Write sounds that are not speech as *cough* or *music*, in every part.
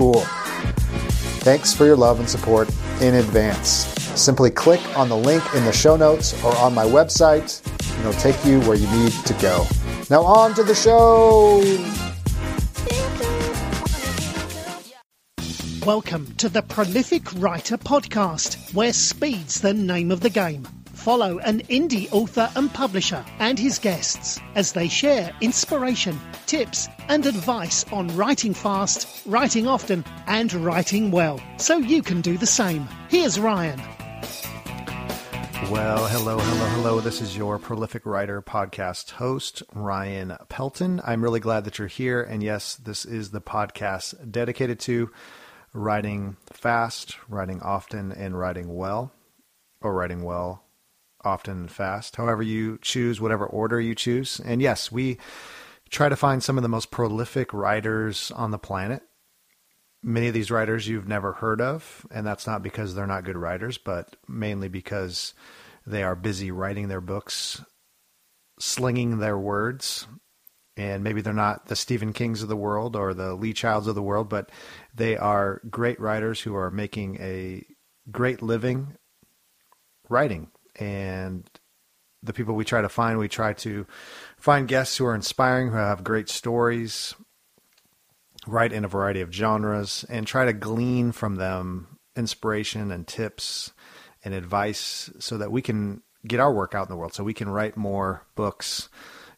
cool. Thanks for your love and support in advance. Simply click on the link in the show notes or on my website, and it'll take you where you need to go. Now, on to the show. Welcome to the Prolific Writer Podcast, where speed's the name of the game. Follow an indie author and publisher and his guests as they share inspiration, tips, and advice on writing fast, writing often, and writing well, so you can do the same. Here's Ryan. Well, hello, hello, hello. This is your Prolific Writer podcast host, Ryan Pelton. I'm really glad that you're here. And yes, this is the podcast dedicated to writing fast, writing often, and writing well, or writing well often fast, however you choose, whatever order you choose. And yes, we try to find some of the most prolific writers on the planet. Many of these writers you've never heard of, and that's not because they're not good writers, but mainly because they are busy writing their books, slinging their words, and maybe they're not the Stephen Kings of the world or the Lee Childs of the world, but they are great writers who are making a great living writing and the people we try to find, we try to find guests who are inspiring, who have great stories, write in a variety of genres, and try to glean from them inspiration and tips and advice so that we can get our work out in the world, so we can write more books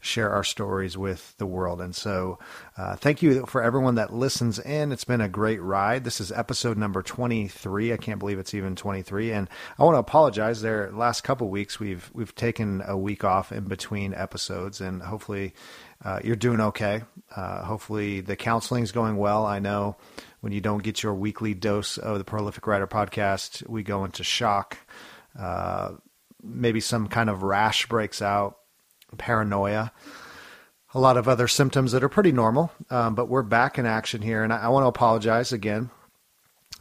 share our stories with the world. And so, uh, thank you for everyone that listens in. It's been a great ride. This is episode number 23. I can't believe it's even 23. And I want to apologize. There, last couple weeks we've we've taken a week off in between episodes, and hopefully. Uh, you're doing okay. Uh, hopefully, the counseling is going well. I know when you don't get your weekly dose of the Prolific Writer podcast, we go into shock. Uh, maybe some kind of rash breaks out paranoia, a lot of other symptoms that are pretty normal. Um, but we're back in action here, and I, I want to apologize again.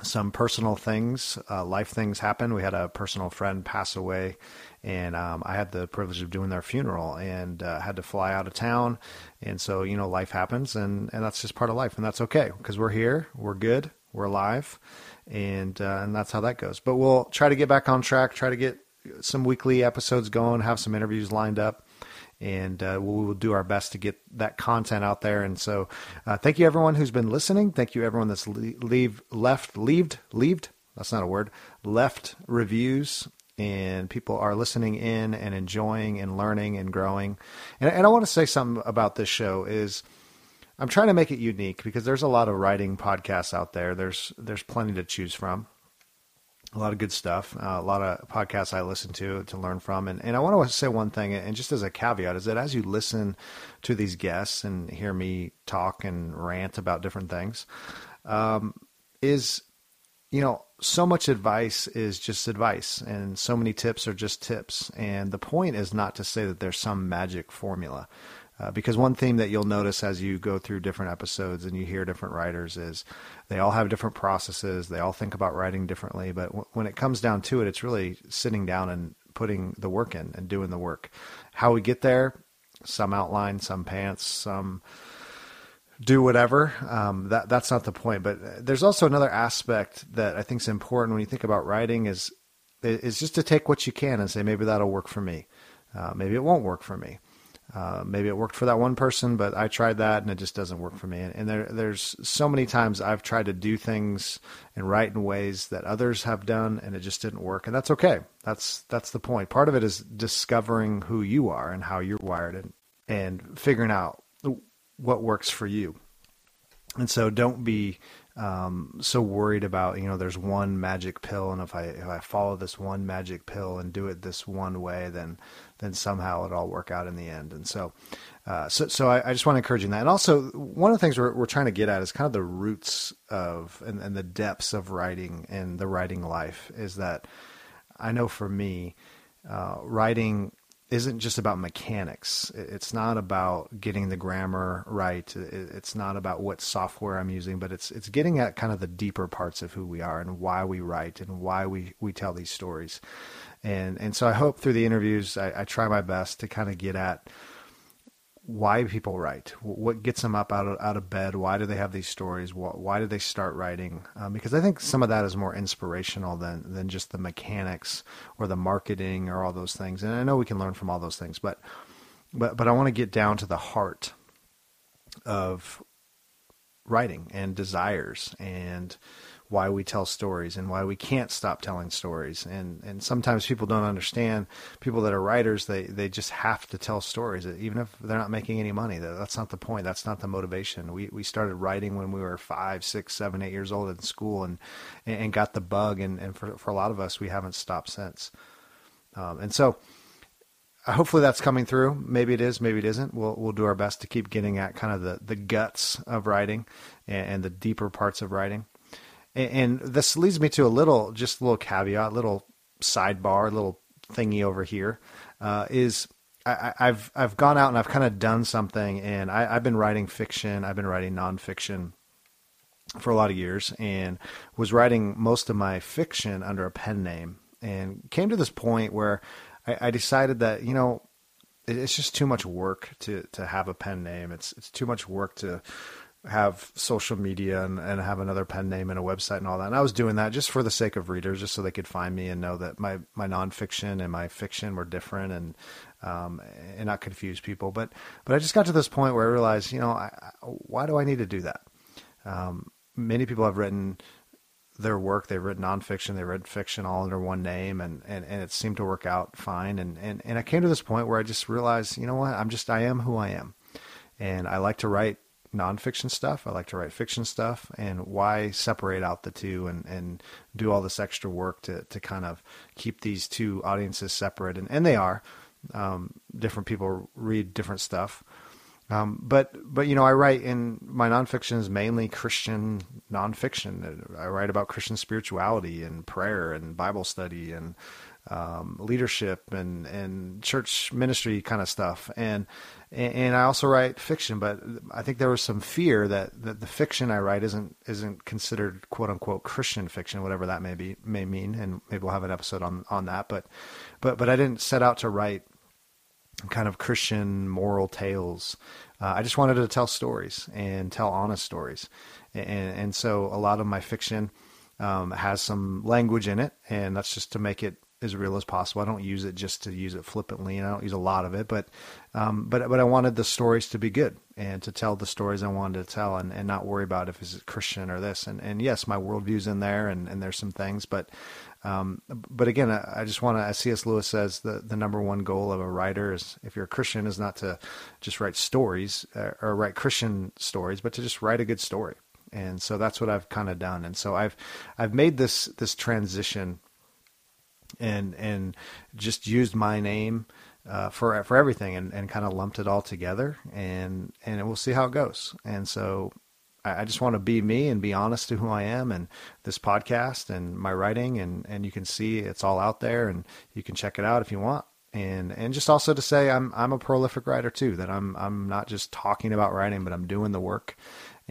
Some personal things, uh, life things happen. We had a personal friend pass away, and um, I had the privilege of doing their funeral, and uh, had to fly out of town. And so, you know, life happens, and and that's just part of life, and that's okay because we're here, we're good, we're alive, and uh, and that's how that goes. But we'll try to get back on track, try to get some weekly episodes going, have some interviews lined up and uh, we will do our best to get that content out there. And so, uh, thank you everyone who's been listening. Thank you everyone that's leave left leaved leaved. That's not a word. Left reviews. And people are listening in and enjoying and learning and growing. And, and I want to say something about this show is I'm trying to make it unique because there's a lot of writing podcasts out there. There's there's plenty to choose from a lot of good stuff, uh, a lot of podcasts I listen to to learn from. And, and I want to say one thing, and just as a caveat, is that as you listen to these guests and hear me talk and rant about different things, um, is, you know, so much advice is just advice, and so many tips are just tips. And the point is not to say that there's some magic formula. Uh, because one theme that you'll notice as you go through different episodes and you hear different writers is they all have different processes. They all think about writing differently. But w- when it comes down to it, it's really sitting down and putting the work in and doing the work. How we get there, some outline, some pants, some do whatever. Um, that that's not the point. But there's also another aspect that I think is important when you think about writing is is just to take what you can and say maybe that'll work for me. Uh, maybe it won't work for me. Uh, maybe it worked for that one person, but I tried that and it just doesn't work for me. And, and there, there's so many times I've tried to do things and write in ways that others have done, and it just didn't work. And that's okay. That's that's the point. Part of it is discovering who you are and how you're wired, and and figuring out what works for you. And so, don't be um, so worried about you know there's one magic pill and if I if I follow this one magic pill and do it this one way then then somehow it'll all work out in the end and so uh, so so I, I, just want to encourage you in that and also one of the things we're we're trying to get at is kind of the roots of and, and the depths of writing and the writing life is that I know for me uh, writing isn't just about mechanics. It's not about getting the grammar right. It's not about what software I'm using, but it's it's getting at kind of the deeper parts of who we are and why we write and why we, we tell these stories. And and so I hope through the interviews I, I try my best to kind of get at why people write, what gets them up out of, out of bed, why do they have these stories, why do they start writing? Um, because I think some of that is more inspirational than than just the mechanics or the marketing or all those things. And I know we can learn from all those things, but but but I want to get down to the heart of writing and desires and why we tell stories and why we can't stop telling stories. And and sometimes people don't understand. People that are writers, they they just have to tell stories, even if they're not making any money. That's not the point. That's not the motivation. We we started writing when we were five, six, seven, eight years old in school, and and got the bug. And and for for a lot of us, we haven't stopped since. Um, and so. Hopefully that's coming through. Maybe it is, maybe it isn't. We'll we'll do our best to keep getting at kind of the, the guts of writing and, and the deeper parts of writing. And, this leads me to a little, just a little caveat, little sidebar, little thingy over here. Uh, is I, have I've gone out and I've kind of done something, and I, I've been writing fiction. I've been writing nonfiction for a lot of years, and was writing most of my fiction under a pen name, and came to this point where I, I decided that you know it's just too much work to to have a pen name. It's it's too much work to have social media and, and have another pen name and a website and all that. And I was doing that just for the sake of readers, just so they could find me and know that my, my nonfiction and my fiction were different and, um, and not confuse people. But, but I just got to this point where I realized, you know, I, why do I need to do that? Um, many people have written their work. They've written nonfiction, they've written fiction all under one name and, and, and it seemed to work out fine. And, and, and I came to this point where I just realized, you know what, I'm just, I am who I am. And I like to write nonfiction stuff. I like to write fiction stuff. And why separate out the two and, and do all this extra work to, to kind of keep these two audiences separate? And, and they are. Um, different people read different stuff. Um, but but you know, I write in my nonfiction is mainly Christian nonfiction. I write about Christian spirituality and prayer and Bible study and um, leadership and and church ministry kind of stuff. And and I also write fiction, but I think there was some fear that, that the fiction I write isn't isn't considered quote unquote Christian fiction, whatever that may be may mean, and maybe we'll have an episode on on that. But but but I didn't set out to write kind of Christian moral tales. Uh, I just wanted to tell stories and tell honest stories, and and so a lot of my fiction um, has some language in it, and that's just to make it as real as possible. I don't use it just to use it flippantly, and I don't use a lot of it, but um, but but I wanted the stories to be good and to tell the stories I wanted to tell, and, and not worry about if it's Christian or this. And and yes, my worldview's in there, and, and there's some things, but um, but again, I, I just want to, as C.S. Lewis says, the the number one goal of a writer is, if you're a Christian, is not to just write stories uh, or write Christian stories, but to just write a good story. And so that's what I've kind of done. And so I've I've made this this transition and and just used my name uh, for for everything and, and kind of lumped it all together and and we'll see how it goes. And so I, I just want to be me and be honest to who I am and this podcast and my writing and and you can see it's all out there and you can check it out if you want. and and just also to say I'm I'm a prolific writer too. That I'm I'm not just talking about writing, but I'm doing the work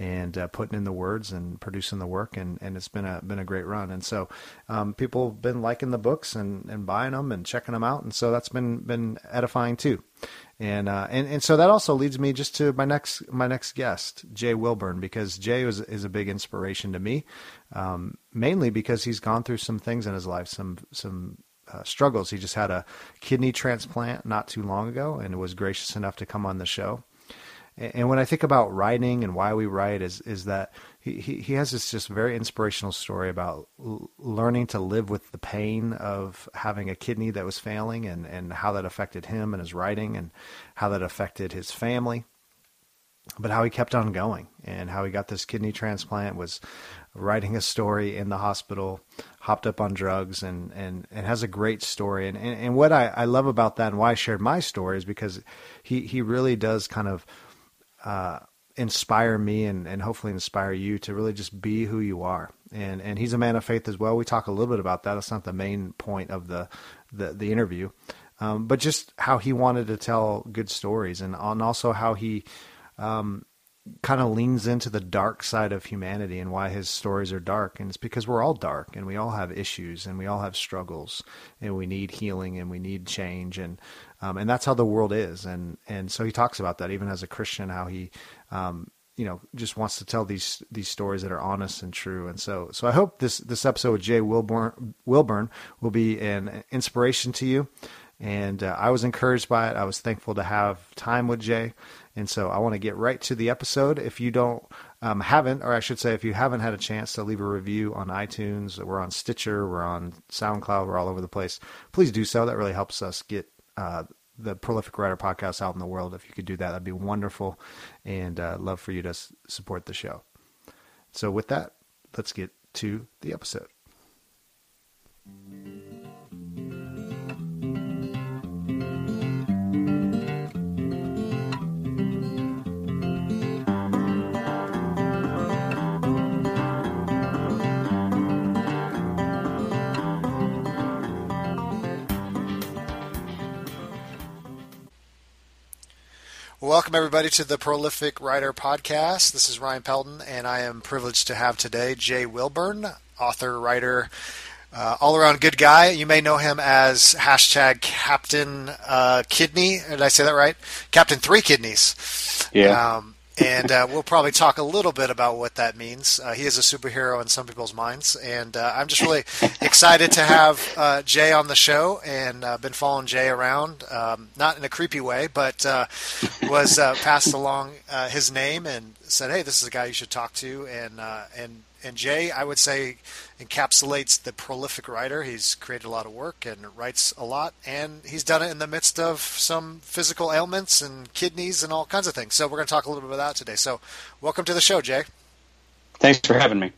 and uh, putting in the words and producing the work, and, and it's been a been a great run. And so um, people have been liking the books and, and buying them and checking them out, and so that's been been edifying too. And uh, and and so that also leads me just to my next my next guest, Jay Wilburn, because Jay is is a big inspiration to me, um, mainly because he's gone through some things in his life, some some uh, struggles. He just had a kidney transplant not too long ago, and was gracious enough to come on the show. And when I think about writing and why we write, is is that he, he, has this just very inspirational story about l- learning to live with the pain of having a kidney that was failing, and and how that affected him and his writing, and how that affected his family but how he kept on going and how he got this kidney transplant was writing a story in the hospital, hopped up on drugs, and and, and has a great story. And, and, and what I, I love about that and why I shared my story is because he, he really does kind of uh, inspire me and, and hopefully inspire you to really just be who you are. And and he's a man of faith as well. We talk a little bit about that. That's not the main point of the the, the interview. Um, but just how he wanted to tell good stories and, and also how he um, kind of leans into the dark side of humanity and why his stories are dark. And it's because we're all dark and we all have issues and we all have struggles and we need healing and we need change. And, um, and that's how the world is. And, and so he talks about that even as a Christian, how he, um, you know, just wants to tell these these stories that are honest and true. And so, so I hope this this episode with Jay Wilburn, Wilburn will be an inspiration to you. And uh, I was encouraged by it. I was thankful to have time with Jay. And so I want to get right to the episode. If you don't um, haven't, or I should say, if you haven't had a chance to leave a review on iTunes, we're on Stitcher, we're on SoundCloud, we're all over the place. Please do so. That really helps us get uh, the Prolific Writer podcast out in the world. If you could do that, that'd be wonderful, and uh, love for you to s- support the show. So with that, let's get to the episode. Welcome, everybody, to the Prolific Writer Podcast. This is Ryan Pelton, and I am privileged to have today Jay Wilburn, author, writer, uh, all around good guy. You may know him as hashtag Captain uh, Kidney. Did I say that right? Captain Three Kidneys. Yeah. Um, and uh, we'll probably talk a little bit about what that means. Uh, he is a superhero in some people's minds, and uh, I'm just really excited to have uh, Jay on the show. And uh, been following Jay around, um, not in a creepy way, but uh, was passed along his name and said, "Hey, this is a guy you should talk to." And and and Jay, I would say, encapsulates the prolific writer. He's created a lot of work and writes a lot, and he's done it in the midst of some physical ailments and kidneys and all kinds of things. So we're going to talk a little bit about that today. So, welcome to the show, Jay. Thanks for having me.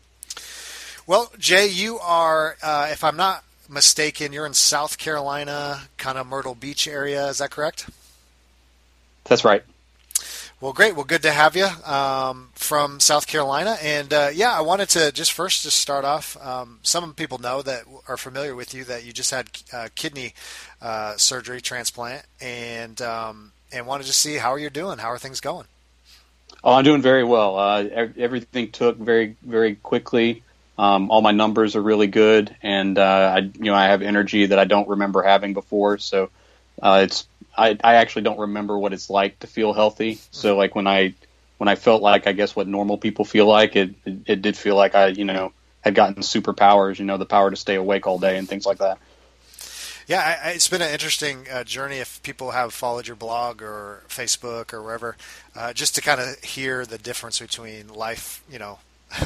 Well, Jay, you are, uh, if I'm not mistaken, you're in South Carolina, kind of Myrtle Beach area. Is that correct? That's right. Well, great. Well, good to have you um, from South Carolina. And uh, yeah, I wanted to just first just start off. Um, some people know that are familiar with you that you just had uh, kidney uh, surgery transplant, and um, and wanted to see how you're you doing? How are things going? Oh, I'm doing very well. Uh, everything took very very quickly. Um, all my numbers are really good, and uh, I you know I have energy that I don't remember having before. So uh, it's I, I actually don't remember what it's like to feel healthy. So like when I when I felt like I guess what normal people feel like, it it, it did feel like I you know had gotten superpowers, you know, the power to stay awake all day and things like that. Yeah, I, it's been an interesting uh, journey. If people have followed your blog or Facebook or wherever, uh, just to kind of hear the difference between life, you know, *laughs*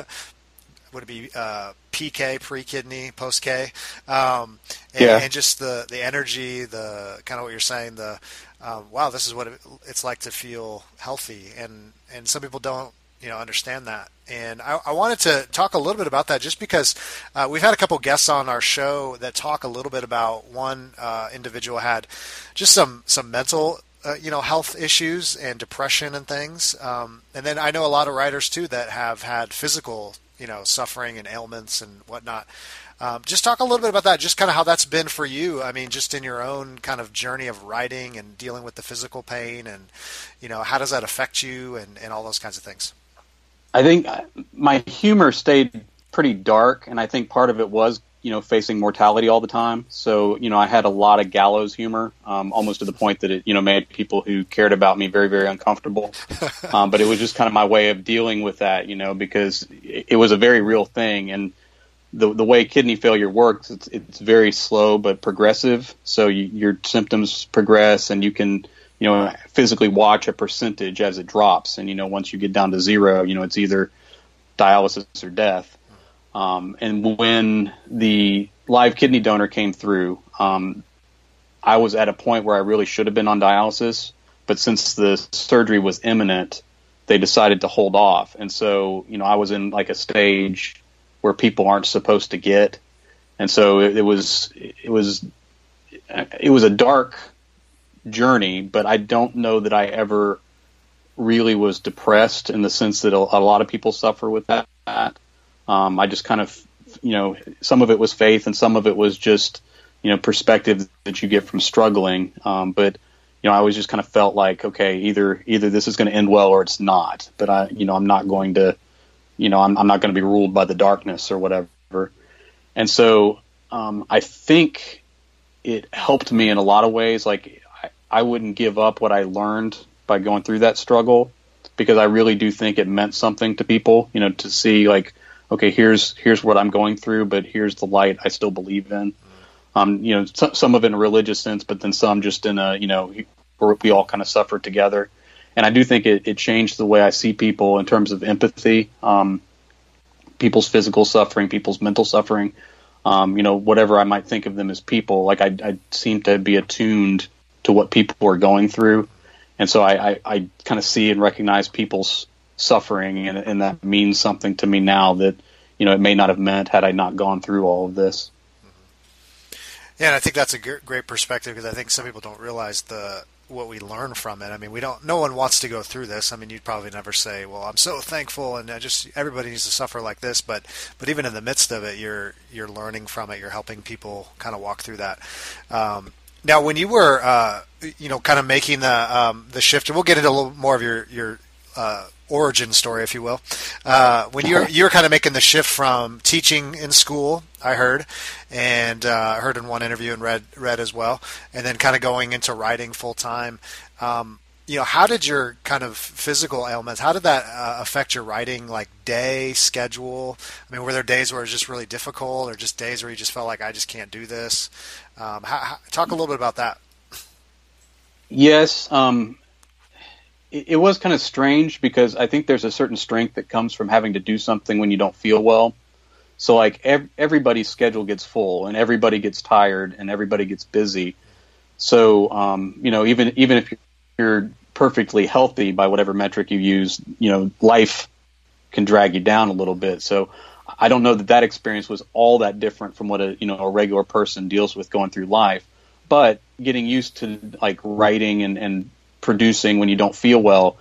would it be uh, PK, pre kidney, post K, um, and, yeah. and, just the the energy, the kind of what you're saying, the um, wow, this is what it, it's like to feel healthy, and and some people don't you know understand that. And I, I, wanted to talk a little bit about that just because uh, we've had a couple guests on our show that talk a little bit about one uh, individual had just some some mental uh, you know health issues and depression and things. Um, and then I know a lot of writers too that have had physical you know suffering and ailments and whatnot. Um, just talk a little bit about that, just kind of how that's been for you. I mean, just in your own kind of journey of writing and dealing with the physical pain, and you know, how does that affect you, and, and all those kinds of things. I think my humor stayed pretty dark, and I think part of it was you know facing mortality all the time. So you know, I had a lot of gallows humor, um, almost to the point that it you know made people who cared about me very very uncomfortable. *laughs* um, but it was just kind of my way of dealing with that, you know, because it, it was a very real thing, and the the way kidney failure works, it's it's very slow but progressive. So you, your symptoms progress, and you can you know physically watch a percentage as it drops. And you know once you get down to zero, you know it's either dialysis or death. Um, and when the live kidney donor came through, um, I was at a point where I really should have been on dialysis, but since the surgery was imminent, they decided to hold off. And so, you know, I was in like a stage where people aren't supposed to get. And so it, it was it was it was a dark journey, but I don't know that I ever really was depressed in the sense that a, a lot of people suffer with that. Um, I just kind of, you know, some of it was faith and some of it was just, you know, perspective that you get from struggling. Um, but, you know, I always just kind of felt like, okay, either either this is going to end well or it's not. But I, you know, I'm not going to you know, I'm, I'm not going to be ruled by the darkness or whatever. And so um, I think it helped me in a lot of ways. Like I, I wouldn't give up what I learned by going through that struggle because I really do think it meant something to people, you know, to see like, okay, here's here's what I'm going through, but here's the light I still believe in. Um, you know, some, some of it in a religious sense, but then some just in a, you know, we all kind of suffer together and I do think it, it changed the way I see people in terms of empathy, um, people's physical suffering, people's mental suffering. Um, you know, whatever I might think of them as people, like I, I seem to be attuned to what people are going through, and so I, I, I kind of see and recognize people's suffering, and, and that means something to me now that you know it may not have meant had I not gone through all of this. Yeah, and I think that's a great perspective because I think some people don't realize the what we learn from it. I mean, we don't. No one wants to go through this. I mean, you'd probably never say, "Well, I'm so thankful," and I just everybody needs to suffer like this. But but even in the midst of it, you're you're learning from it. You're helping people kind of walk through that. Um, now, when you were uh, you know kind of making the um, the shift, and we'll get into a little more of your your uh, origin story, if you will. Uh, when you're *laughs* you're kind of making the shift from teaching in school, I heard, and uh, heard in one interview and read read as well, and then kind of going into writing full time. Um, you know, how did your kind of physical ailments? How did that uh, affect your writing, like day schedule? I mean, were there days where it was just really difficult, or just days where you just felt like I just can't do this? Um, how, how, talk a little bit about that. Yes, um, it, was kind of strange because I think there's a certain strength that comes from having to do something when you don't feel well. So like ev- everybody's schedule gets full and everybody gets tired and everybody gets busy. So um, you know even even if you're perfectly healthy by whatever metric you use, you know life can drag you down a little bit. So I don't know that that experience was all that different from what a you know a regular person deals with going through life. But getting used to like writing and, and producing when you don't feel well,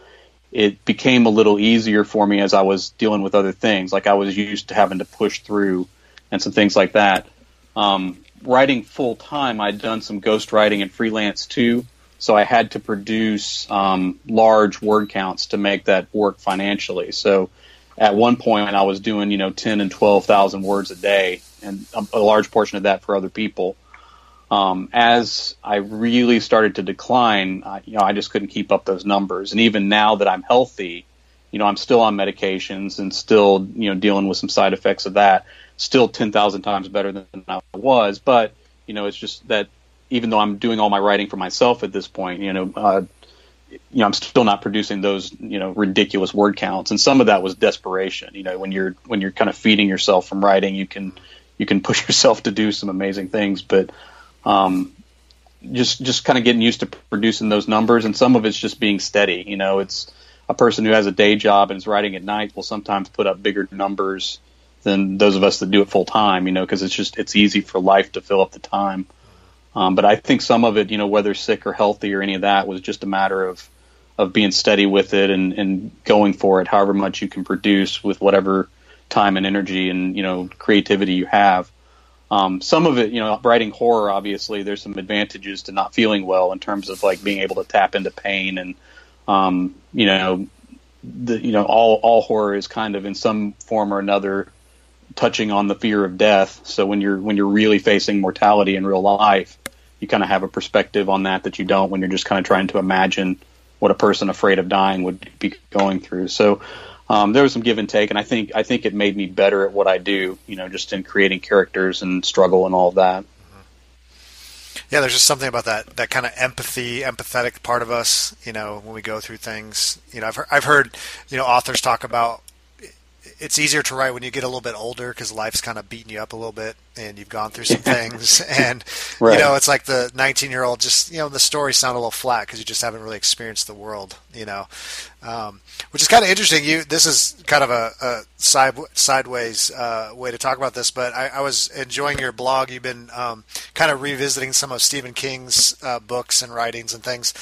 it became a little easier for me as I was dealing with other things. Like I was used to having to push through and some things like that. Um, writing full time, I'd done some ghost writing and freelance too. So I had to produce um, large word counts to make that work financially. So at one point, I was doing you know ten and twelve thousand words a day, and a, a large portion of that for other people um, as I really started to decline, I, you know, I just couldn't keep up those numbers. And even now that I'm healthy, you know, I'm still on medications and still, you know, dealing with some side effects of that. Still 10,000 times better than I was, but you know, it's just that even though I'm doing all my writing for myself at this point, you know, uh, you know, I'm still not producing those, you know, ridiculous word counts. And some of that was desperation. You know, when you're when you're kind of feeding yourself from writing, you can you can push *laughs* yourself to do some amazing things, but um, just just kind of getting used to producing those numbers, and some of it's just being steady. You know, it's a person who has a day job and is writing at night will sometimes put up bigger numbers than those of us that do it full time. You know, because it's just it's easy for life to fill up the time. Um, but I think some of it, you know, whether sick or healthy or any of that, was just a matter of of being steady with it and, and going for it, however much you can produce with whatever time and energy and you know creativity you have. Um, some of it, you know, writing horror, obviously, there's some advantages to not feeling well in terms of like being able to tap into pain and, um, you know, the you know all all horror is kind of in some form or another touching on the fear of death. So when you're when you're really facing mortality in real life, you kind of have a perspective on that that you don't when you're just kind of trying to imagine what a person afraid of dying would be going through. So um, there was some give and take, and I think I think it made me better at what I do. You know, just in creating characters and struggle and all of that. Yeah, there's just something about that that kind of empathy, empathetic part of us. You know, when we go through things. You know, I've heard, I've heard you know authors talk about it's easier to write when you get a little bit older because life's kind of beating you up a little bit and you've gone through some things *laughs* and right. you know it's like the 19 year old just you know the stories sound a little flat because you just haven't really experienced the world you know um, which is kind of interesting. You this is kind of a, a side, sideways uh, way to talk about this but I, I, was enjoying your blog. You've been um, kind of revisiting some of Stephen King's uh, books and writings and things.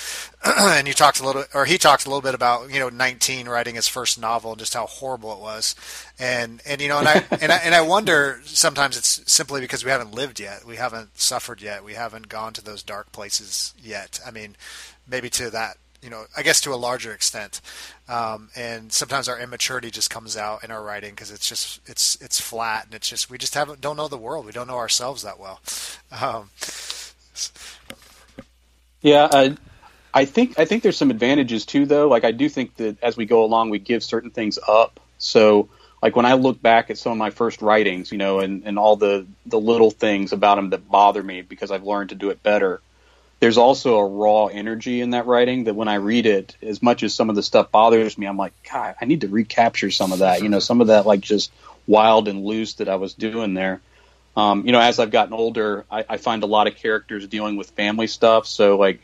*clears throat* And you talked a little or he talked a little bit about you know 19 writing his first novel and just how horrible it was and and you know and I *laughs* and I, and I wonder sometimes it's simply because we haven't lived yet, we haven't suffered yet, we haven't gone to those dark places yet. I mean, maybe to that, you know, I guess to a larger extent. Um, and sometimes our immaturity just comes out in our writing because it's just it's it's flat and it's just we just haven't don't know the world, we don't know ourselves that well. Um, yeah, I, I think I think there's some advantages too, though. Like I do think that as we go along, we give certain things up. So like when I look back at some of my first writings, you know, and, and all the, the little things about them that bother me because I've learned to do it better, there's also a raw energy in that writing that when I read it, as much as some of the stuff bothers me, I'm like, God, I need to recapture some of that, you know, some of that like just wild and loose that I was doing there. Um, you know, as I've gotten older, I, I find a lot of characters dealing with family stuff. So like,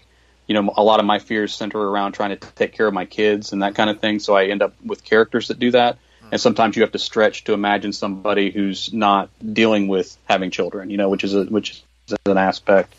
you know, a lot of my fears center around trying to take care of my kids and that kind of thing. So I end up with characters that do that and sometimes you have to stretch to imagine somebody who's not dealing with having children, you know, which is a, which is an aspect.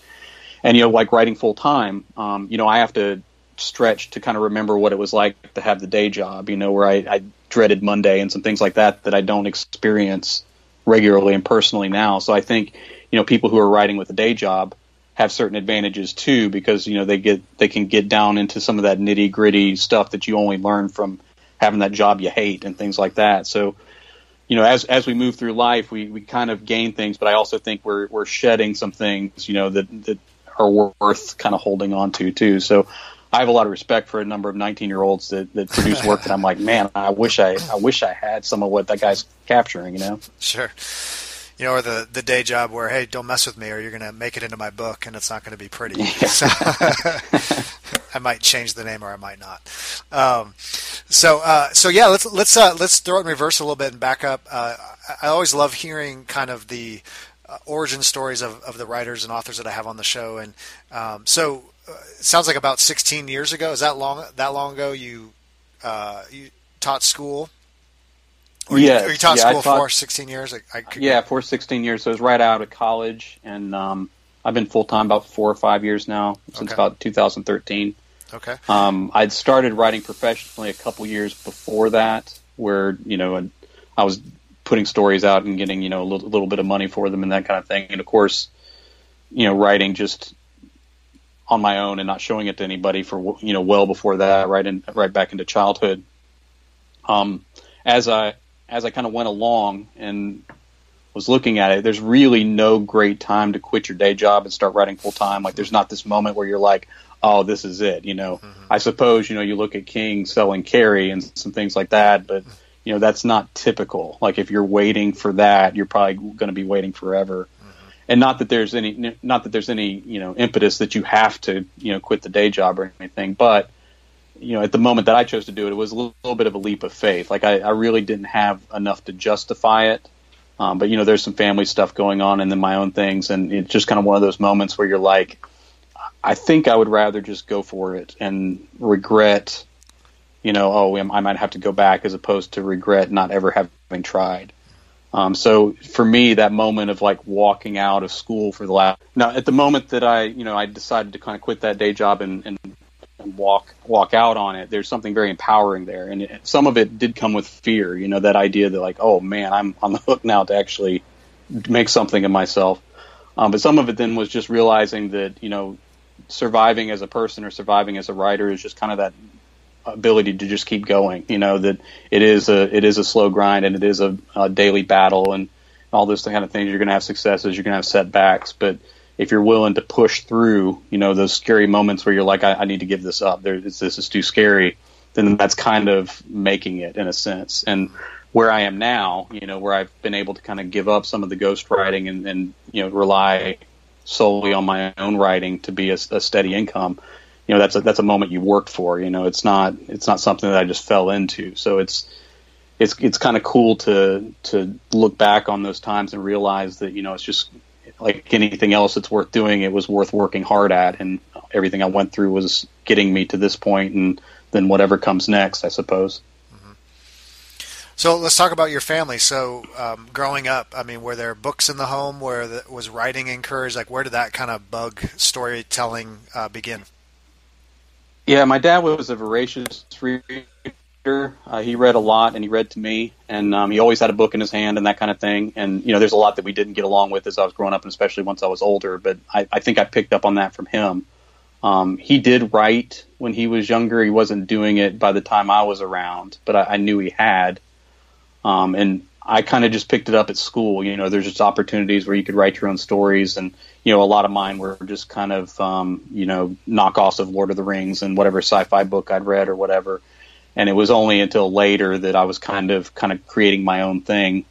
And you know, like writing full time, um, you know, I have to stretch to kind of remember what it was like to have the day job, you know, where I, I dreaded Monday and some things like that that I don't experience regularly and personally now. So I think, you know, people who are writing with a day job have certain advantages too because you know they get they can get down into some of that nitty gritty stuff that you only learn from having that job you hate and things like that. So, you know, as as we move through life, we, we kind of gain things, but I also think we're we're shedding some things, you know, that that are worth kind of holding on to too. So, I have a lot of respect for a number of 19 year olds that, that produce work that I'm like, man, I wish I I wish I had some of what that guy's capturing, you know. Sure you know, or the the day job where hey, don't mess with me, or you're going to make it into my book, and it's not going to be pretty. Yeah. *laughs* So *laughs* I might change the name, or I might not. Um, so uh, so yeah, let's let's uh, let's throw it in reverse a little bit and back up. Uh, I always love hearing kind of the uh, origin stories of, of the writers and authors that I have on the show, and um, so uh, it sounds like about 16 years ago. Is that long that long ago you uh, you taught school? Or yes. you, you taught yeah, school taught, for 16 years? I, I yeah, for 16 years. So I was right out of college, and um, I've been full time about four or five years now, since okay. about 2013. Okay. Um, I'd started writing professionally a couple years before that, where you know I was putting stories out and getting you know a little, little bit of money for them and that kind of thing. And of course, you know, writing just on my own and not showing it to anybody for you know well before that, right in right back into childhood. Um, as I as I kind of went along and was looking at it, there's really no great time to quit your day job and start writing full time. Like there's not this moment where you're like, oh, this is it. You know, mm-hmm. I suppose you know you look at King selling Carrie and some things like that, but you know that's not typical. Like if you're waiting for that, you're probably going to be waiting forever. Mm-hmm. And not that there's any, not that there's any, you know, impetus that you have to, you know, quit the day job or anything, but you know, at the moment that I chose to do it, it was a little, little bit of a leap of faith. Like I, I, really didn't have enough to justify it. Um, but you know, there's some family stuff going on, and then my own things, and it's just kind of one of those moments where you're like, I think I would rather just go for it and regret, you know, oh, I might have to go back, as opposed to regret not ever having tried. Um, so for me, that moment of like walking out of school for the last now at the moment that I, you know, I decided to kind of quit that day job and, and and walk walk out on it, there's something very empowering there. And it, some of it did come with fear, you know, that idea that like, oh man, I'm on the hook now to actually make something of myself. Um, but some of it then was just realizing that you know, surviving as a person or surviving as a writer is just kind of that ability to just keep going. You know that it is a it is a slow grind and it is a, a daily battle and all those kind of things. You're going to have successes, you're going to have setbacks, but if you're willing to push through, you know, those scary moments where you're like, I, I need to give this up. There, this is too scary. Then that's kind of making it in a sense. And where I am now, you know, where I've been able to kind of give up some of the ghostwriting and, and you know rely solely on my own writing to be a, a steady income. You know, that's a, that's a moment you worked for. You know, it's not it's not something that I just fell into. So it's it's it's kind of cool to to look back on those times and realize that you know it's just like anything else that's worth doing, it was worth working hard at, and everything I went through was getting me to this point, and then whatever comes next, I suppose. Mm-hmm. So let's talk about your family. So um, growing up, I mean, were there books in the home where the, was writing encouraged? Like, where did that kind of bug storytelling uh, begin? Yeah, my dad was a voracious reader uh, he read a lot, and he read to me, and um, he always had a book in his hand and that kind of thing. And you know, there's a lot that we didn't get along with as I was growing up, and especially once I was older. But I, I think I picked up on that from him. Um, he did write when he was younger. He wasn't doing it by the time I was around, but I, I knew he had. Um, and I kind of just picked it up at school. You know, there's just opportunities where you could write your own stories, and you know, a lot of mine were just kind of um, you know knockoffs of Lord of the Rings and whatever sci-fi book I'd read or whatever and it was only until later that I was kind of kind of creating my own thing.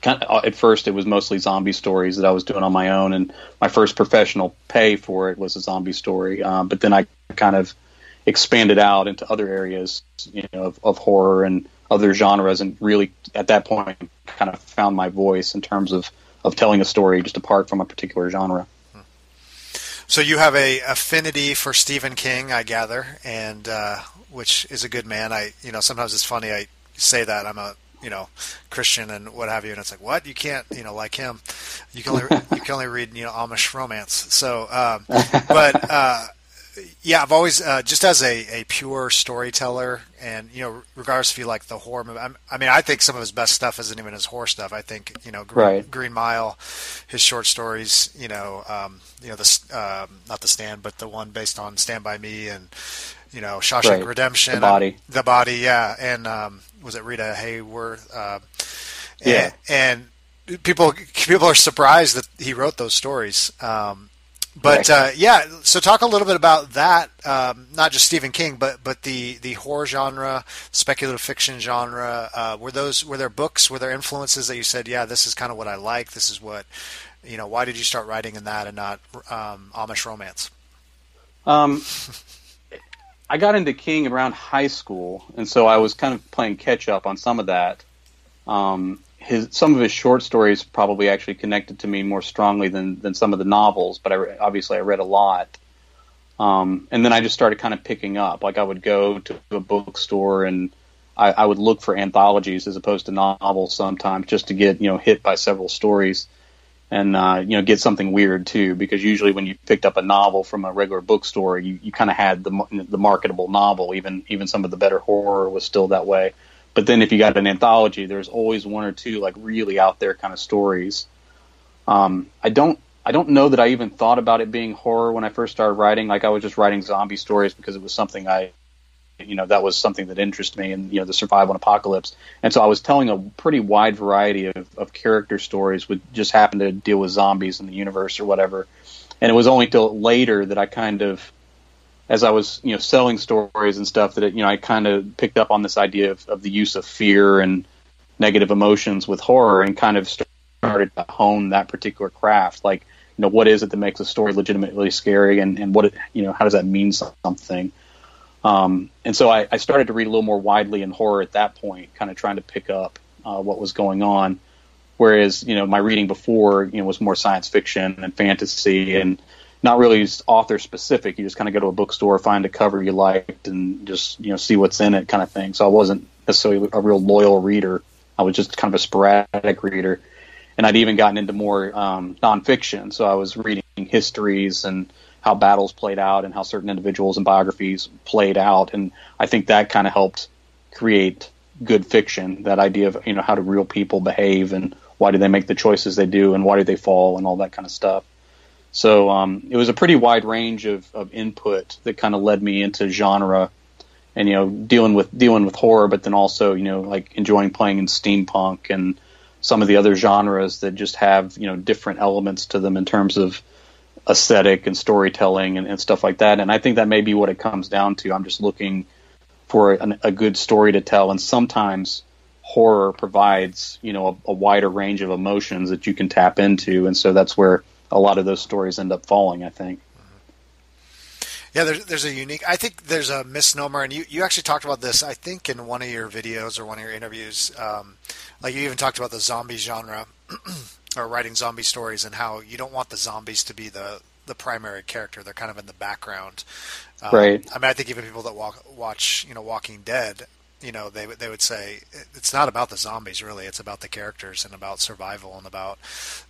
Kind of, at first, it was mostly zombie stories that I was doing on my own, and my first professional pay for it was a zombie story. Um, but then I kind of expanded out into other areas, you know, of, of horror and other genres, and really at that point kind of found my voice in terms of of telling a story just apart from a particular genre. So you have a affinity for Stephen King, I gather, and uh, which is a good man. I, you know, sometimes it's funny. I say that I'm a, you know, Christian and what have you, and it's like, what? You can't, you know, like him. You can only you can only read, you know, Amish romance. So, um, but uh, yeah, I've always uh, just as a, a pure storyteller, and you know, regardless if you like the horror movie. I'm, i mean, I think some of his best stuff isn't even his horror stuff. I think you know, Green, right. Green Mile, his short stories. You know, um, you know the uh, not the Stand, but the one based on Stand by Me and you know Shawshank right. Redemption, the body, the body, yeah, and um, was it Rita Hayworth? Uh, yeah, and, and, people people are surprised that he wrote those stories. Um, but right. uh, yeah, so talk a little bit about that. Um, not just Stephen King, but but the the horror genre, speculative fiction genre. Uh, were those were there books? Were there influences that you said, yeah, this is kind of what I like. This is what you know. Why did you start writing in that and not um, Amish romance? Um, I got into King around high school, and so I was kind of playing catch up on some of that. Um, his some of his short stories probably actually connected to me more strongly than than some of the novels, but I obviously I read a lot. Um, and then I just started kind of picking up. Like I would go to a bookstore and I, I would look for anthologies as opposed to novels sometimes, just to get you know hit by several stories and uh, you know get something weird too because usually when you picked up a novel from a regular bookstore you, you kind of had the the marketable novel. Even even some of the better horror was still that way. But then if you got an anthology there's always one or two like really out there kind of stories. Um, I don't I don't know that I even thought about it being horror when I first started writing. Like I was just writing zombie stories because it was something I you know that was something that interested me and you know the survival and apocalypse. And so i was telling a pretty wide variety of, of character stories would just happen to deal with zombies in the universe or whatever. And it was only till later that i kind of as i was you know selling stories and stuff that it, you know i kind of picked up on this idea of, of the use of fear and negative emotions with horror and kind of started to hone that particular craft. Like you know what is it that makes a story legitimately scary and, and what it, you know how does that mean something um, and so I, I, started to read a little more widely in horror at that point, kind of trying to pick up uh, what was going on. Whereas, you know, my reading before, you know, was more science fiction and fantasy and not really author specific. You just kind of go to a bookstore, find a cover you liked, and just, you know, see what's in it kind of thing. So I wasn't necessarily a real loyal reader. I was just kind of a sporadic reader. And I'd even gotten into more um, nonfiction. So I was reading histories and how battles played out and how certain individuals and biographies played out, and I think that kind of helped create good fiction. That idea of you know how do real people behave and why do they make the choices they do and why do they fall and all that kind of stuff. So um, it was a pretty wide range of, of input that kind of led me into genre and you know dealing with dealing with horror, but then also you know like enjoying playing in steampunk and some of the other genres that just have you know different elements to them in terms of aesthetic and storytelling and, and stuff like that. And I think that may be what it comes down to. I'm just looking for an, a good story to tell, and sometimes horror provides you know a, a wider range of emotions that you can tap into, and so that's where a lot of those stories end up falling. I think. Yeah, there's, there's a unique. I think there's a misnomer, and you, you actually talked about this. I think in one of your videos or one of your interviews, um, like you even talked about the zombie genre *clears throat* or writing zombie stories and how you don't want the zombies to be the the primary character. They're kind of in the background. Um, right. I mean, I think even people that walk, watch, you know, Walking Dead, you know, they they would say it's not about the zombies really. It's about the characters and about survival and about,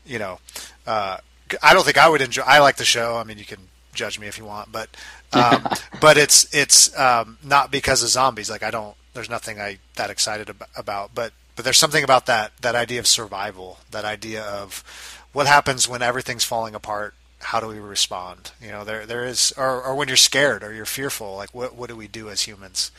you know, uh, I don't think I would enjoy. I like the show. I mean, you can judge me if you want, but *laughs* um, but it's it's um, not because of zombies. Like I don't. There's nothing I that excited about, but but there's something about that that idea of survival, that idea of what happens when everything's falling apart. How do we respond? You know, there there is, or, or when you're scared or you're fearful. Like what what do we do as humans?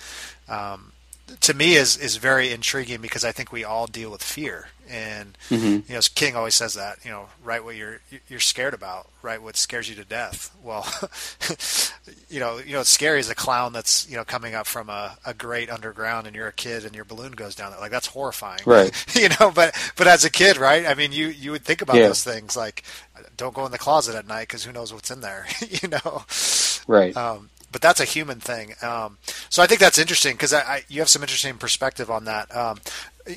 Um, to me is is very intriguing because I think we all deal with fear, and mm-hmm. you know, King always says that you know, write what you're you're scared about, write what scares you to death. *laughs* Well, you know, you know, it's scary as a clown that's you know coming up from a, a grate underground, and you're a kid, and your balloon goes down. Like that's horrifying, right? *laughs* you know, but but as a kid, right? I mean, you you would think about yeah. those things like don't go in the closet at night because who knows what's in there, *laughs* you know, right? Um, but that's a human thing. Um, so I think that's interesting because you have some interesting perspective on that. Um,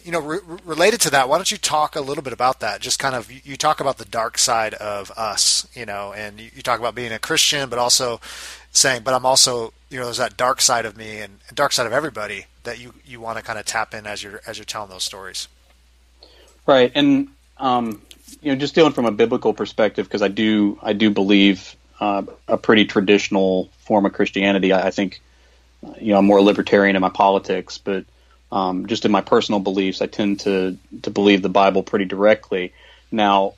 you know, re- related to that, why don't you talk a little bit about that? Just kind of, you talk about the dark side of us, you know, and you, you talk about being a Christian, but also saying, but I'm also, you know, there's that dark side of me and dark side of everybody that you, you want to kind of tap in as you're, as you're telling those stories. Right. And, um, you know, just dealing from a biblical perspective, because I do, I do believe uh, a pretty traditional form of Christianity. I, I, think, you know, I'm more libertarian in my politics, but um, just in my personal beliefs, I tend to to believe the Bible pretty directly. Now,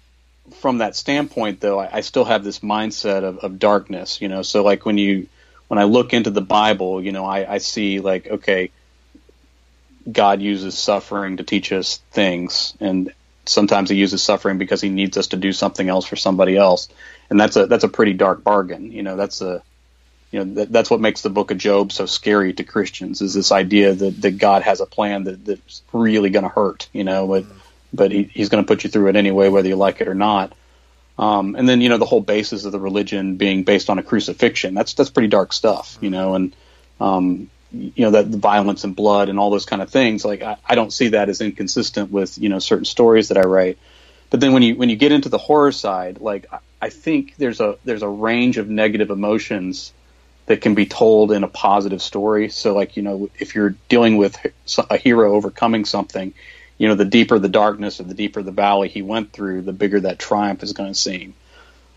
from that standpoint, though, I, I still have this mindset of, of, darkness. You know, so like when you when I look into the Bible, you know, I, I see like okay, God uses suffering to teach us things, and sometimes He uses suffering because He needs us to do something else for somebody else and that's a that's a pretty dark bargain. You know, that's a you know that, that's what makes the book of Job so scary to Christians is this idea that, that God has a plan that, that's really going to hurt. You know, but but he, he's going to put you through it anyway, whether you like it or not. Um, and then you know the whole basis of the religion being based on a crucifixion. That's that's pretty dark stuff. You know, and um, you know that the violence and blood and all those kind of things. Like I, I don't see that as inconsistent with you know certain stories that I write. But then when you when you get into the horror side, like I think there's a there's a range of negative emotions that can be told in a positive story. So like you know if you're dealing with a hero overcoming something, you know the deeper the darkness or the deeper the valley he went through, the bigger that triumph is going to seem.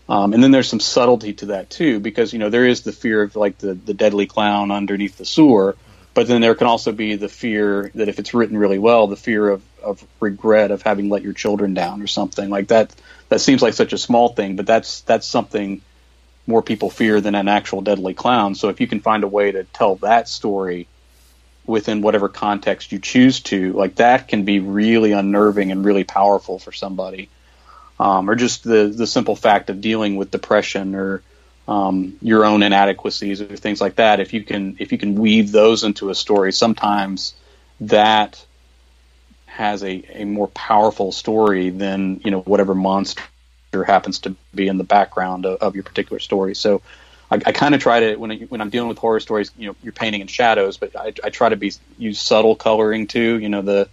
Um, and then there's some subtlety to that too, because you know there is the fear of like the the deadly clown underneath the sewer, but then there can also be the fear that if it's written really well, the fear of, of regret of having let your children down or something like that. That seems like such a small thing, but that's that's something more people fear than an actual deadly clown. So if you can find a way to tell that story within whatever context you choose to, like that can be really unnerving and really powerful for somebody. Um, or just the the simple fact of dealing with depression or um, your own inadequacies or things like that. If you can if you can weave those into a story, sometimes that has a, a more powerful story than you know whatever monster happens to be in the background of, of your particular story. So I, I kind of try to when I, when I'm dealing with horror stories, you know, you're painting in shadows, but I, I try to be use subtle coloring too. You know the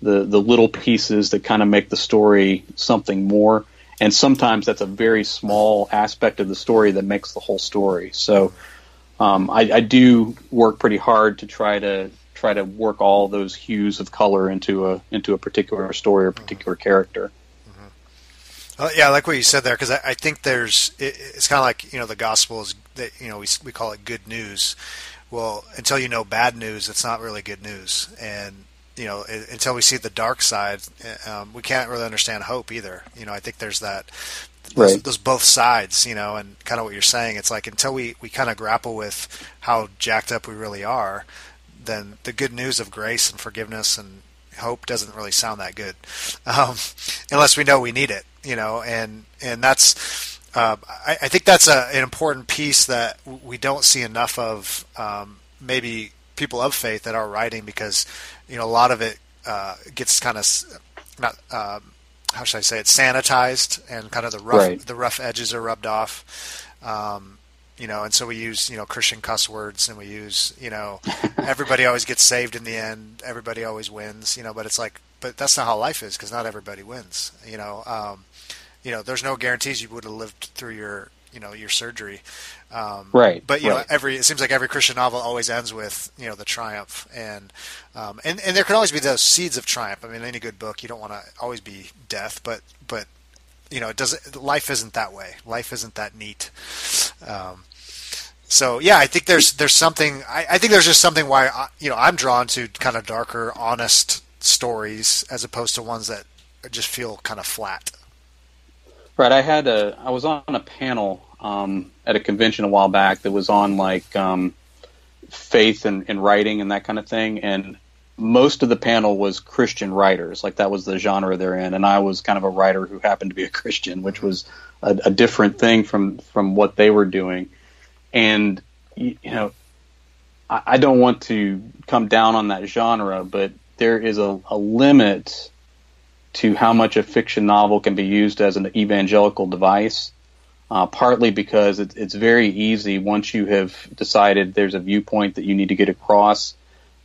the the little pieces that kind of make the story something more and sometimes that's a very small aspect of the story that makes the whole story. So um, I, I, do work pretty hard to try to try to work all those hues of color into a into a particular story or particular character. Uh, yeah, I like what you said there because I, I, think there's it, it's kind of like you know the gospel is that you know we we call it good news. Well, until you know bad news, it's not really good news, and you know until we see the dark side, um, we can't really understand hope either. You know, I think there's that those, right. those both sides, you know, and kind of what you're saying. It's like until we we kind of grapple with how jacked up we really are, then the good news of grace and forgiveness and hope doesn't really sound that good, *laughs* um, unless we know we need it, you know, and and that's uh, I, I, think that's a, an important piece that we don't see enough of. Um, maybe people of faith that are writing because you know a lot of it uh, gets kind of not um, how should I say it sanitized and kind of the rough right. the rough edges are rubbed off. Um, you know, and so we use, you know, Christian cuss words and we use, you know, *laughs* everybody always gets saved in the end. Everybody always wins, you know, but it's like, but that's not how life is because not everybody wins, you know. Um, you know, there's no guarantees you would have lived through your, you know, your surgery. Um, right. But you right. know, every it seems like every Christian novel always ends with you know the triumph, and um, and and there can always be those seeds of triumph. I mean, any good book, you don't want to always be death, but but you know, it doesn't. Life isn't that way. Life isn't that neat. Um, so yeah, I think there's there's something. I, I think there's just something why I, you know I'm drawn to kind of darker, honest stories as opposed to ones that just feel kind of flat. Right. I had a. I was on a panel um, at a convention a while back that was on like um, faith and, and writing and that kind of thing, and most of the panel was Christian writers, like that was the genre they're in, and I was kind of a writer who happened to be a Christian, which was a, a different thing from from what they were doing. And you know, I, I don't want to come down on that genre, but there is a, a limit to how much a fiction novel can be used as an evangelical device. Uh, partly because it, it's very easy once you have decided there's a viewpoint that you need to get across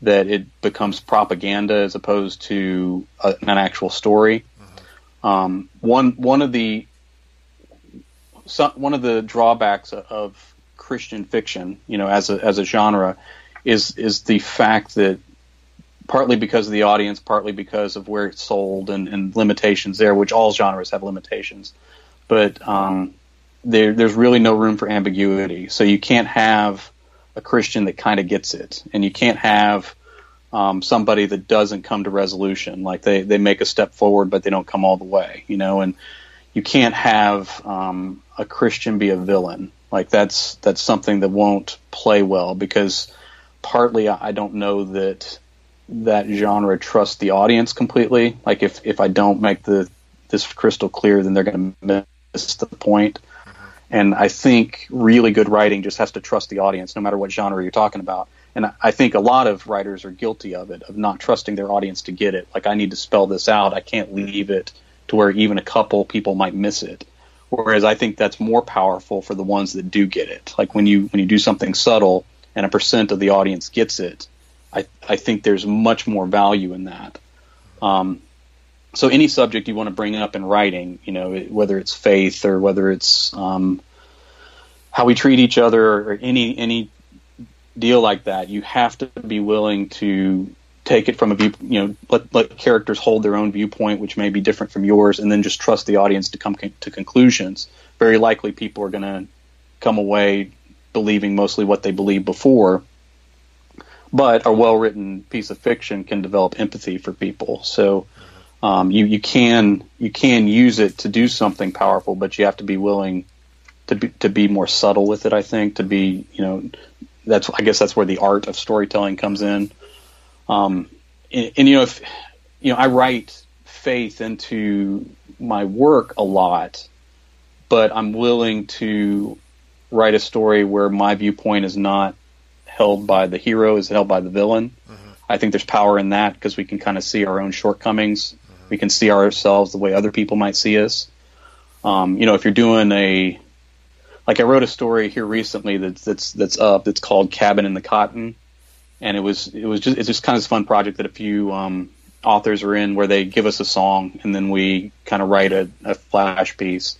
that it becomes propaganda as opposed to a, an actual story. Mm-hmm. Um, one one of the some, one of the drawbacks of Christian fiction, you know, as a as a genre, is is the fact that partly because of the audience, partly because of where it's sold and, and limitations there, which all genres have limitations, but um, there, there's really no room for ambiguity. So you can't have a Christian that kind of gets it, and you can't have um, somebody that doesn't come to resolution. Like they they make a step forward, but they don't come all the way. You know, and you can't have um, a Christian be a villain. Like that's that's something that won't play well because partly I don't know that that genre trust the audience completely. Like if if I don't make the this crystal clear, then they're going to miss the point. And I think really good writing just has to trust the audience, no matter what genre you're talking about. And I think a lot of writers are guilty of it, of not trusting their audience to get it. Like, I need to spell this out. I can't leave it to where even a couple people might miss it. Whereas I think that's more powerful for the ones that do get it. Like when you when you do something subtle and a percent of the audience gets it, I I think there's much more value in that. Um, so any subject you want to bring up in writing, you know, whether it's faith or whether it's um, how we treat each other or any any deal like that, you have to be willing to take it from a view, you know, let, let characters hold their own viewpoint, which may be different from yours, and then just trust the audience to come to conclusions. Very likely, people are going to come away believing mostly what they believed before. But a well written piece of fiction can develop empathy for people. So um, you you can you can use it to do something powerful, but you have to be willing to be to be more subtle with it. I think to be you know that's I guess that's where the art of storytelling comes in. Um, and, and you know if you know I write faith into my work a lot, but I'm willing to write a story where my viewpoint is not held by the hero, is held by the villain. Mm-hmm. I think there's power in that because we can kind of see our own shortcomings we can see ourselves the way other people might see us. Um, you know, if you're doing a like I wrote a story here recently that's that's that's up that's called Cabin in the Cotton, and it was it was just it's just kind of a fun project that a few um, authors are in where they give us a song and then we kind of write a, a flash piece,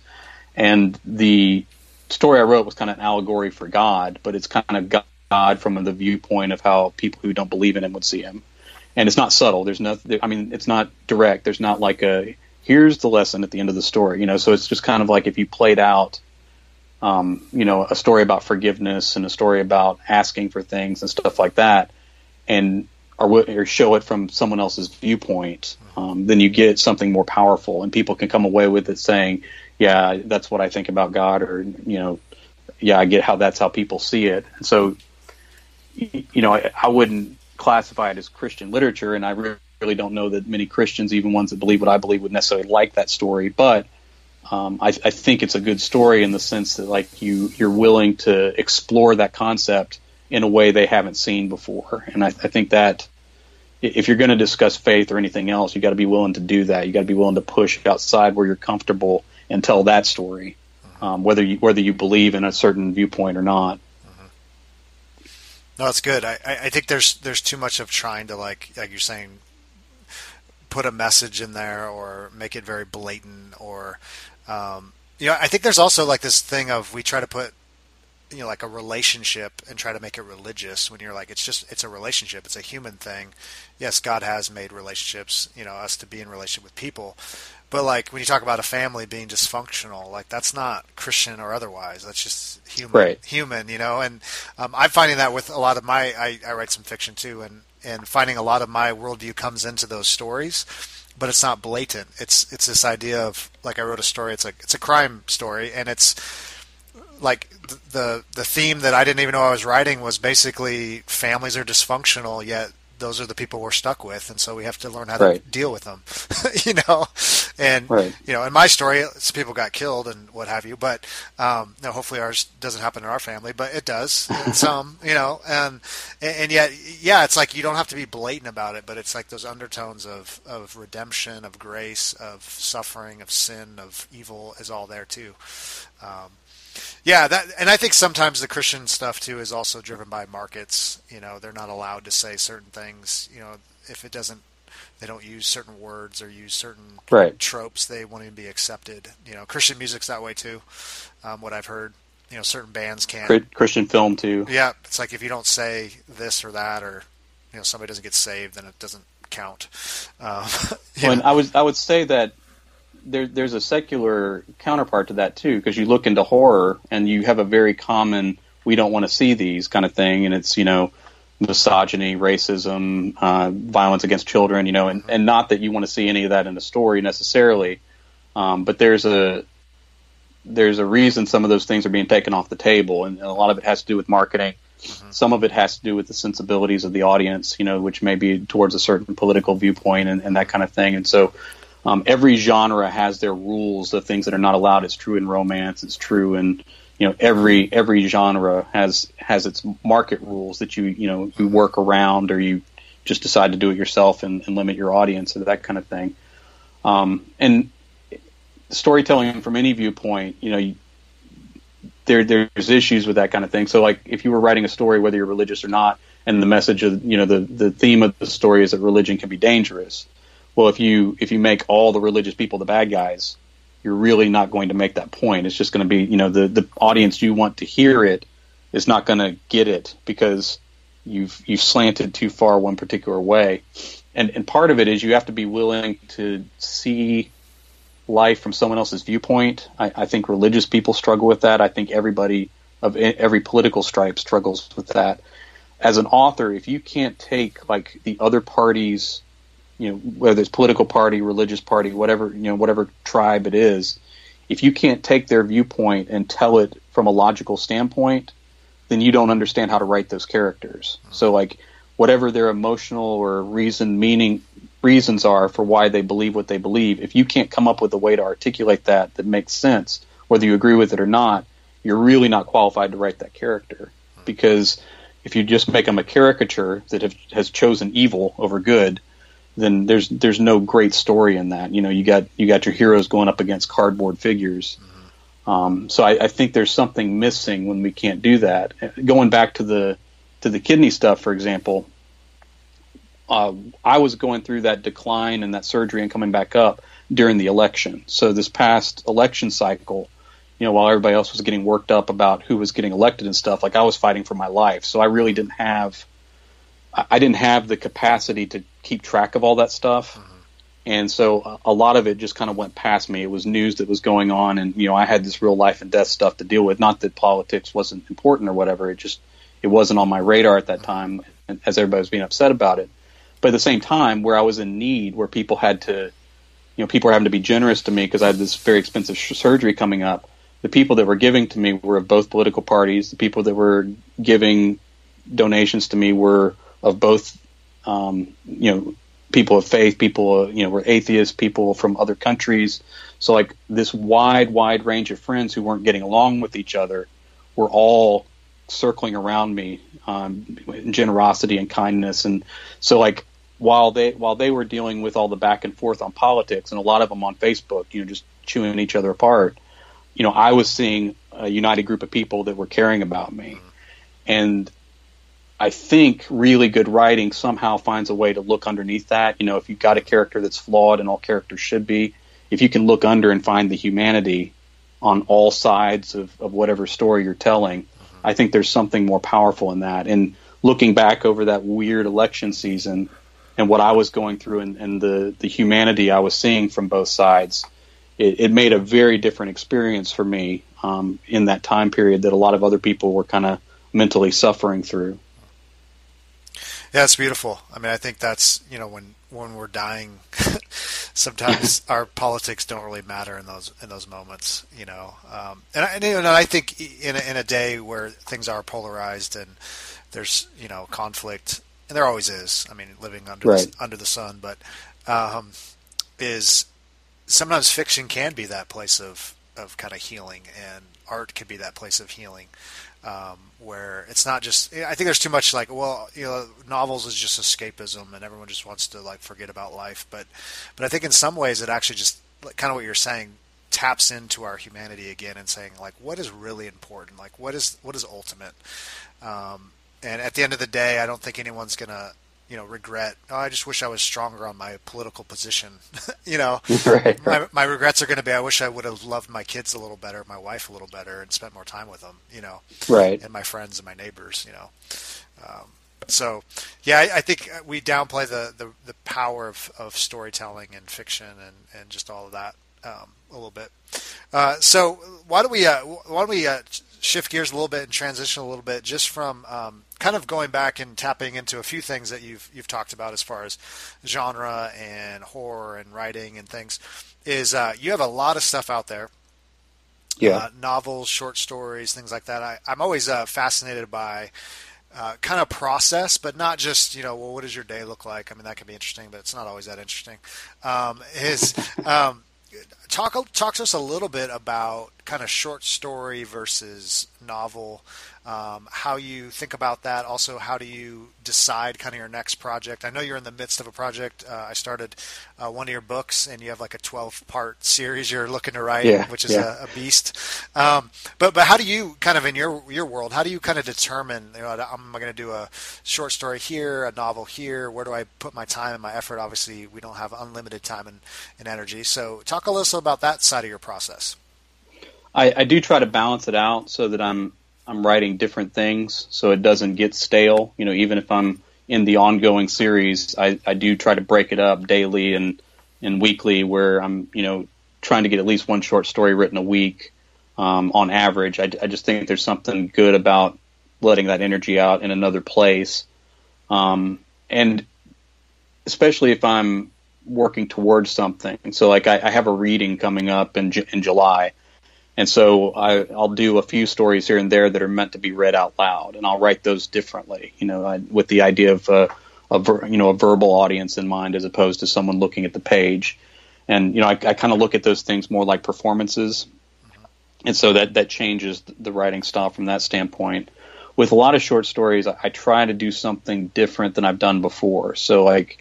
and the story I wrote was kind of an allegory for God, but it's kind of God from the viewpoint of how people who don't believe in Him would see Him and it's not subtle. There's no, I mean, it's not direct. There's not like a here's the lesson at the end of the story. You know, so it's just kind of like if you played out, um, you know, a story about forgiveness and a story about asking for things and stuff like that, and or, or show it from someone else's viewpoint, um, then you get something more powerful, and people can come away with it saying, "Yeah, that's what I think about God," or you know, "Yeah, I get how that's how people see it." And so, you know, I, I wouldn't classify it as Christian literature, and I really don't know that many Christians, even ones that believe what I believe, would necessarily like that story. But um, I, I, think it's a good story in the sense that like you you're willing to explore that concept in a way they haven't seen before, and I, I think that if you're going to discuss faith or anything else, you got to be willing to do that. You got to be willing to push outside where you're comfortable and tell that story, um, whether you whether you believe in a certain viewpoint or not. No, that's good. I, I think there's there's too much of trying to like like you're saying put a message in there or make it very blatant or um, you know I think there's also like this thing of we try to put you know like a relationship and try to make it religious when you're like it's just it's a relationship it's a human thing. Yes god has made relationships you know us to be in relationship with people. But like when you talk about a family being dysfunctional like that's not christian or otherwise. That's just human right. human you know? And um, i'm finding that with a lot of my I, I write some fiction too and and finding a lot of my worldview comes into those stories but it's not blatant. It's it's this idea of like i wrote a story it's a it's a crime story and it's like the the theme that I didn't even know I was writing was basically families are dysfunctional yet those are the people we're stuck with and so we have to learn how right. to deal with them *laughs* you know and right. you know in my story some people got killed and what have you but um no hopefully ours doesn't happen in our family but it does *laughs* some you know and and yet yeah it's like you don't have to be blatant about it but it's like those undertones of of redemption of grace of suffering of sin of evil is all there too um yeah, that and I think sometimes the Christian stuff too is also driven by markets. You know, they're not allowed to say certain things. You know, if it doesn't, they don't use certain words or use certain right. tropes. They won't even be accepted. You know, Christian music's that way too. Um, what I've heard, you know, certain bands can't. Christian film too. Yeah, it's like if you don't say this or that, or you know, somebody doesn't get saved, then it doesn't count. Um, *laughs* well, I would I would say that there, there's a secular counterpart to that too, because you look into horror and you have a very common "we don't want to see these" kind of thing, and it's you know misogyny, racism, uh, violence against children, you know, and, and not that you want to see any of that in the story necessarily, um, but there's a there's a reason some of those things are being taken off the table, and, and a lot of it has to do with marketing. Mm-hmm. Some of it has to do with the sensibilities of the audience, you know, which may be towards a certain political viewpoint and, and that kind of thing. And so, um, every genre has their rules of things that are not allowed. It's true in romance. It's true in you know every every genre has has its market rules that you you know you work around or you just decide to do it yourself and, and limit your audience or that kind of thing. Um, and storytelling from any viewpoint, you know, you, there there's issues with that kind of thing. So like if you were writing a story, whether you're religious or not, and the message of you know the the theme of the story is that religion can be dangerous well, if you if you make all the religious people the bad guys, you're really not going to make that point. It's just going to be, you know, the the audience you want to hear it is not going to get it because you've you've slanted too far one particular way. And and part of it is you have to be willing to see life from someone else's viewpoint. I, I think religious people struggle with that. I think everybody of every political stripe struggles with that. As an author, if you can't take like the other party's you know, whether it's political party, religious party, whatever, you know, whatever tribe it is, if you can't take their viewpoint and tell it from a logical standpoint, then you don't understand how to write those characters. Mm-hmm. So like whatever their emotional or reason meaning reasons are for why they believe what they believe, if you can't come up with a way to articulate that that makes sense, whether you agree with it or not, you're really not qualified to write that character. Mm-hmm. Because if you just make them a caricature that have, has chosen evil over good, then there's there's no great story in that. You know, you got you got your heroes going up against cardboard figures. Mm-hmm. Um, so I, I, think there's something missing when we can't do that. Going back to the to the kidney stuff, for example, uh, I was going through that decline and that surgery and coming back up during the election. So this past election cycle, you know, while everybody else was getting worked up about who was getting elected and stuff, like I was fighting for my life. So I really didn't have I didn't have the capacity to keep track of all that stuff. Mm-hmm. and so a lot of it just kind of went past me. It was news that was going on, and you know I had this real life and death stuff to deal with. Not that politics wasn't important or whatever. It just it wasn't on my radar at that time, as everybody was being upset about it. But at the same time, where I was in need, where people had to, you know, people were having to be generous to me because I had this very expensive sh- surgery coming up. The people that were giving to me were of both political parties. The people that were giving donations to me were of both, um, you know, people of faith, people, you know, were atheists, people from other countries. So like this wide, wide range of friends who weren't getting along with each other were all circling around me, um, generosity and kindness. And so like while they, while they were dealing with all the back and forth on politics and a lot of them on Facebook, you know, just chewing each other apart, you know, I was seeing a united group of people that were caring about me. And I think really good writing somehow finds a way to look underneath that. You know, if you've got a character that's flawed, and all characters should be, if you can look under and find the humanity on all sides of, of whatever story you're telling, mm-hmm. I think there's something more powerful in that. And looking back over that weird election season and what I was going through and, and the, the humanity I was seeing from both sides, it, it made a very different experience for me um, in that time period that a lot of other people were kind of mentally suffering through. Yeah, it's beautiful. I mean, I think that's you know when when we're dying, *laughs* sometimes *laughs* our politics don't really matter in those in those moments. You know, um, and, I, and, and I think in a, in a day where things are polarized and there's you know conflict, and there always is. I mean, living under right. the, under the sun, but um, is sometimes fiction can be that place of of kind of healing, and art can be that place of healing um, where it's not just. I think there's too much like, well, you know, novels is just escapism, and everyone just wants to like forget about life. But, but I think in some ways it actually just kind of what you're saying taps into our humanity again and saying like, what is really important? Like, what is what is ultimate? Um, and at the end of the day, I don't think anyone's gonna you know regret. Oh i just wish i was stronger on my political position *laughs* you know. *laughs* Right. my, my regrets are going to be i wish i would have loved my kids a little better my wife a little better and spent more time with them you know. Right. And my friends and my neighbors you know. Um, so yeah I, I, think we downplay the, the, the power of, of storytelling and fiction and, and just all of that um, a little bit. Uh, so why don't we uh, why don't we uh, shift gears a little bit and transition a little bit just from um, kind of going back and tapping into a few things that you've you've talked about as far as genre and horror and writing and things is uh, you have a lot of stuff out there yeah uh, novels short stories things like that I, i'm always uh, fascinated by uh, kind of process, but not just you know, well, what does your day look like? I mean, that can be interesting, but it's not always that interesting. Um, is *laughs* um, talk talk to us a little bit about kind of short story versus novel um, how you think about that. Also, how do you decide kind of your next project? I know you're in the midst of a project. Uh, I started uh, one of your books, and you have like a 12 part series you're looking to write, yeah, which is yeah. a, a, beast. Um, but but how do you kind of in your your world? How do you kind of determine? You know, I'm going to do a short story here, a novel here. Where do I put my time and my effort? Obviously, we don't have unlimited time and, and energy. So, talk a little about that side of your process. I, I do try to balance it out so that I'm I'm writing different things so it doesn't get stale. You know, even if I'm in the ongoing series, I, I do try to break it up daily and, and weekly where I'm, you know, trying to get at least one short story written a week um, on average. I, I just think there's something good about letting that energy out in another place. Um, and especially if I'm working towards something. So like I, I have a reading coming up in, in July and so I, will do a few stories here and there that are meant to be read out loud, and I'll write those differently, you know, I, with the idea of a, a ver, you know a verbal audience in mind as opposed to someone looking at the page. And you know, I, I kind of look at those things more like performances, and so that that changes the writing style from that standpoint. With a lot of short stories, I, I try to do something different than I've done before. So like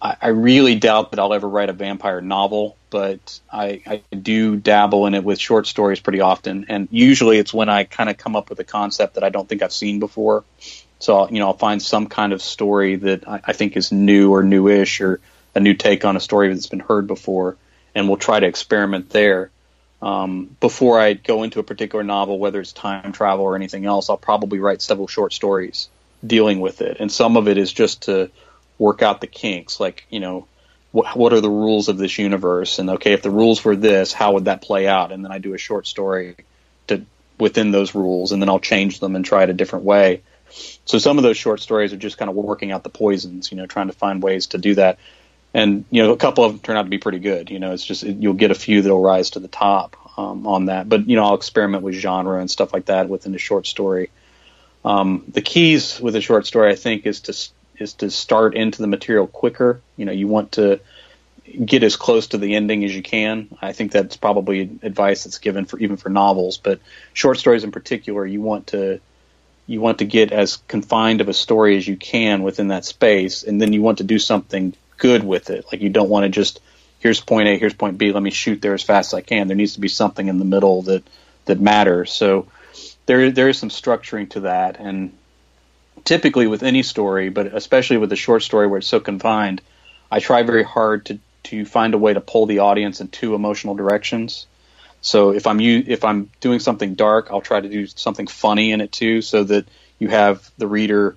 I, I really doubt that I'll ever write a vampire novel, but I, I do dabble in it with short stories pretty often, and usually it's when I kind of come up with a concept that I don't think I've seen before. So you know, I'll find some kind of story that I, I think is new or newish or a new take on a story that's been heard before, and we'll try to experiment there. Um, before I go into a particular novel, whether it's time travel or anything else, I'll probably write several short stories dealing with it, and some of it is just to work out the kinks. Like you know, what, what are the rules of this universe? And okay, if the rules were this, how would that play out? And then I do a short story to within those rules, and then I'll change them and try it a different way. So some of those short stories are just kind of working out the poisons, you know, trying to find ways to do that. And you know, a couple of them turn out to be pretty good. You know, it's just it, you'll get a few that'll rise to the top um, on that. But you know, I'll experiment with genre and stuff like that within a short story. Um, the keys with a short story, I think, is to is to start into the material quicker. You know, you want to get as close to the ending as you can. I think that's probably advice that's given for even for novels, but short stories in particular, you want to you want to get as confined of a story as you can within that space, and then you want to do something good with it. Like you don't want to just here's point A, here's point B, let me shoot there as fast as I can. There needs to be something in the middle that that matters. So there there is some structuring to that, and typically with any story, but especially with a short story where it's so confined, I try very hard to to find a way to pull the audience in two emotional directions. So if I'm if I'm doing something dark, I'll try to do something funny in it too, so that you have the reader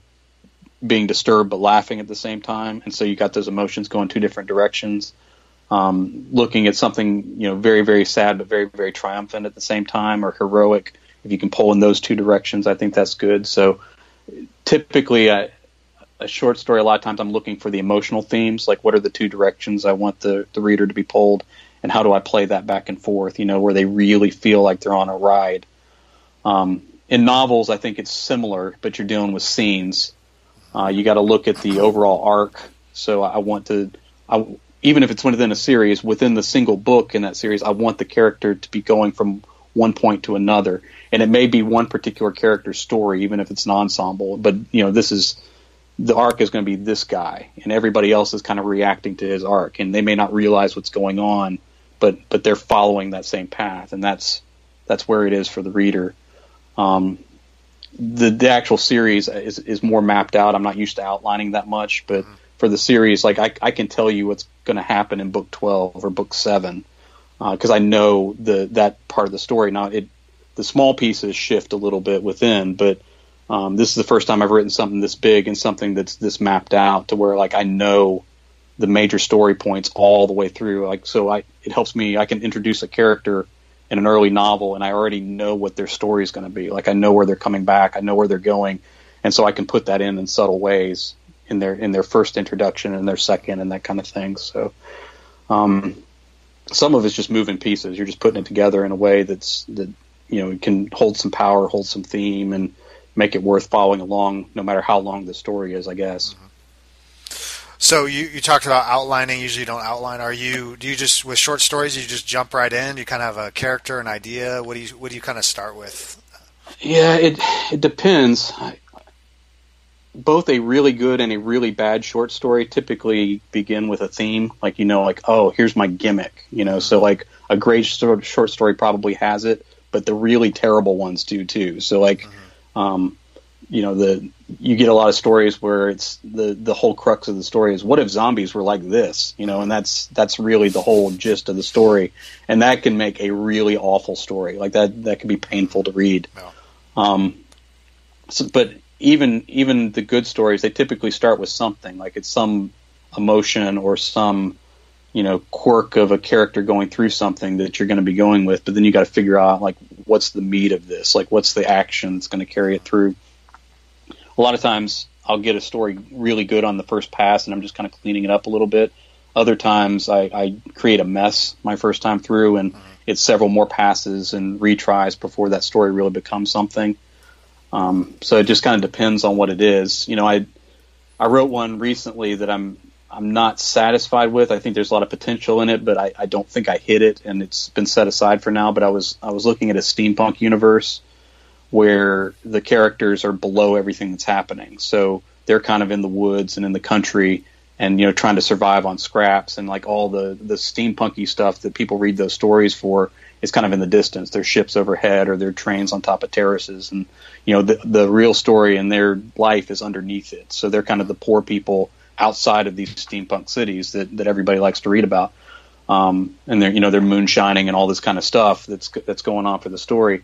being disturbed but laughing at the same time, and so you got those emotions going two different directions. Um, looking at something you know very very sad but very very triumphant at the same time, or heroic. If you can pull in those two directions, I think that's good. So typically, a short story, a lot of times I'm looking for the emotional themes, like what are the two directions I want the, the reader to be pulled, and how do I play that back and forth, you know, where they really feel like they're on a ride. Um, in novels, I think it's similar, but you're dealing with scenes. Uh, you got to look at the overall arc. So I want to, I, even if it's within a series, within the single book in that series, I want the character to be going from one point to another, and it may be one particular character's story, even if it's an ensemble. But you know, this is the arc is going to be this guy, and everybody else is kind of reacting to his arc, and they may not realize what's going on, but but they're following that same path, and that's that's where it is for the reader. Um, the the actual series is is more mapped out. I'm not used to outlining that much, but mm-hmm. for the series, like I I can tell you what's going to happen in book 12 or book seven because uh, I know the that part of the story. Now it the small pieces shift a little bit within, but um, this is the first time I've written something this big and something that's this mapped out to where like I know the major story points all the way through. Like so, I it helps me. I can introduce a character in an early novel, and I already know what their story is going to be. Like I know where they're coming back, I know where they're going, and so I can put that in in subtle ways in their in their first introduction and their second and that kind of thing. So, um, some of it's just moving pieces. You're just putting it together in a way that's that you know it can hold some power, hold some theme, and make it worth following along, no matter how long the story is. I guess. Mm-hmm. So you, you talked about outlining. Usually, you don't outline. Are you? Do you just with short stories? You just jump right in. You kind of have a character, an idea. What do you What do you kind of start with? Yeah, it it depends. Both a really good and a really bad short story typically begin with a theme, like you know, like oh, here's my gimmick. You know, so like a great short story probably has it, but the really terrible ones do too. So like. Mm-hmm um, you know, the you get a lot of stories where it's the the whole crux of the story is what if zombies were like this, you know, and that's that's really the whole gist of the story, and that can make a really awful story like that. That can be painful to read. No. Um, so, but even even the good stories, they typically start with something like it's some emotion or some you know quirk of a character going through something that you're going to be going with but then you got to figure out like what's the meat of this? Like what's the action that's going to carry it through? A lot of times i'll get a story really good on the first pass and i'm just kind of cleaning it up a little bit. Other times i, I create a mess my first time through and mm-hmm. it's several more passes and retries before that story really becomes something. Um, so it just kind of depends on what it is. You know i i wrote one recently that i'm I'm not satisfied with. I think there's a lot of potential in it, but I, I don't think I hit it, and it's been set aside for now. But I was I was looking at a steampunk universe where the characters are below everything that's happening, so they're kind of in the woods and in the country, and you know trying to survive on scraps and like all the the steampunky stuff that people read those stories for is kind of in the distance. Their ships overhead or their trains on top of terraces, and you know the the real story in their life is underneath it. So they're kind of the poor people outside of these steampunk cities that, that everybody likes to read about. Um, and they're, you know, they're moonshining and all this kind of stuff that's, that's going on for the story.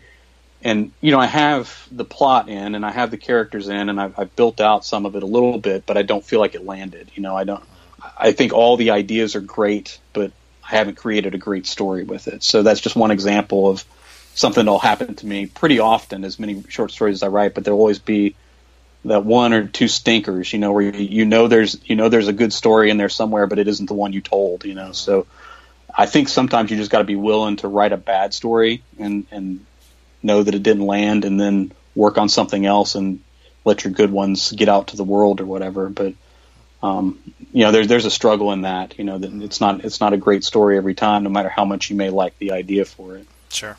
And, you know, I have the plot in and I have the characters in and I've, I've built out some of it a little bit, but I don't feel like it landed. You know, I don't, I think all the ideas are great, but I haven't created a great story with it. So that's just one example of something that'll happen to me pretty often, as many short stories as I write. But there'll always be that one or two stinkers, you know, where you, you know there's you know there's a good story in there somewhere, but it isn't the one you told, you know. So I think sometimes you just got to be willing to write a bad story and and know that it didn't land, and then work on something else and let your good ones get out to the world or whatever. But um, you know, there's there's a struggle in that. You know, that it's not it's not a great story every time, no matter how much you may like the idea for it. Sure.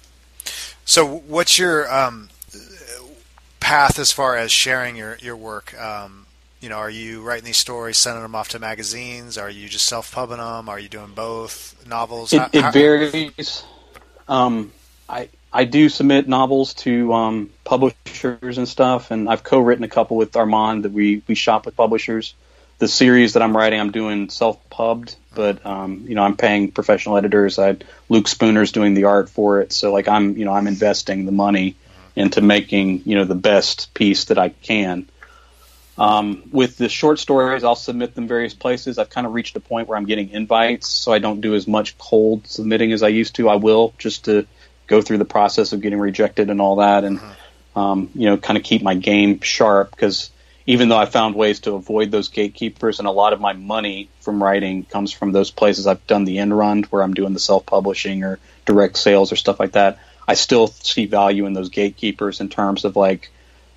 So, what's your um, path as far as sharing your your work? Um, you know, are you writing these stories, sending them off to magazines? Are you just self pubbing them? Are you doing both novels? It, it varies. Um, I I do submit novels to um, publishers and stuff, and I've co-written a couple with Armand that we we shop with publishers. The series that I'm writing, I'm doing self-pubbed, but um, you know I'm paying professional editors. I Luke Spooner's doing the art for it, so like I'm you know I'm investing the money into making you know the best piece that I can. Um, with the short stories, I'll submit them various places. I've kind of reached a point where I'm getting invites, so I don't do as much cold submitting as I used to. I will just to go through the process of getting rejected and all that, and mm-hmm. um, you know, kind of keep my game sharp because even though I found ways to avoid those gatekeepers, and a lot of my money from writing comes from those places I've done the end run where I'm doing the self publishing or direct sales or stuff like that. I still see value in those gatekeepers in terms of like,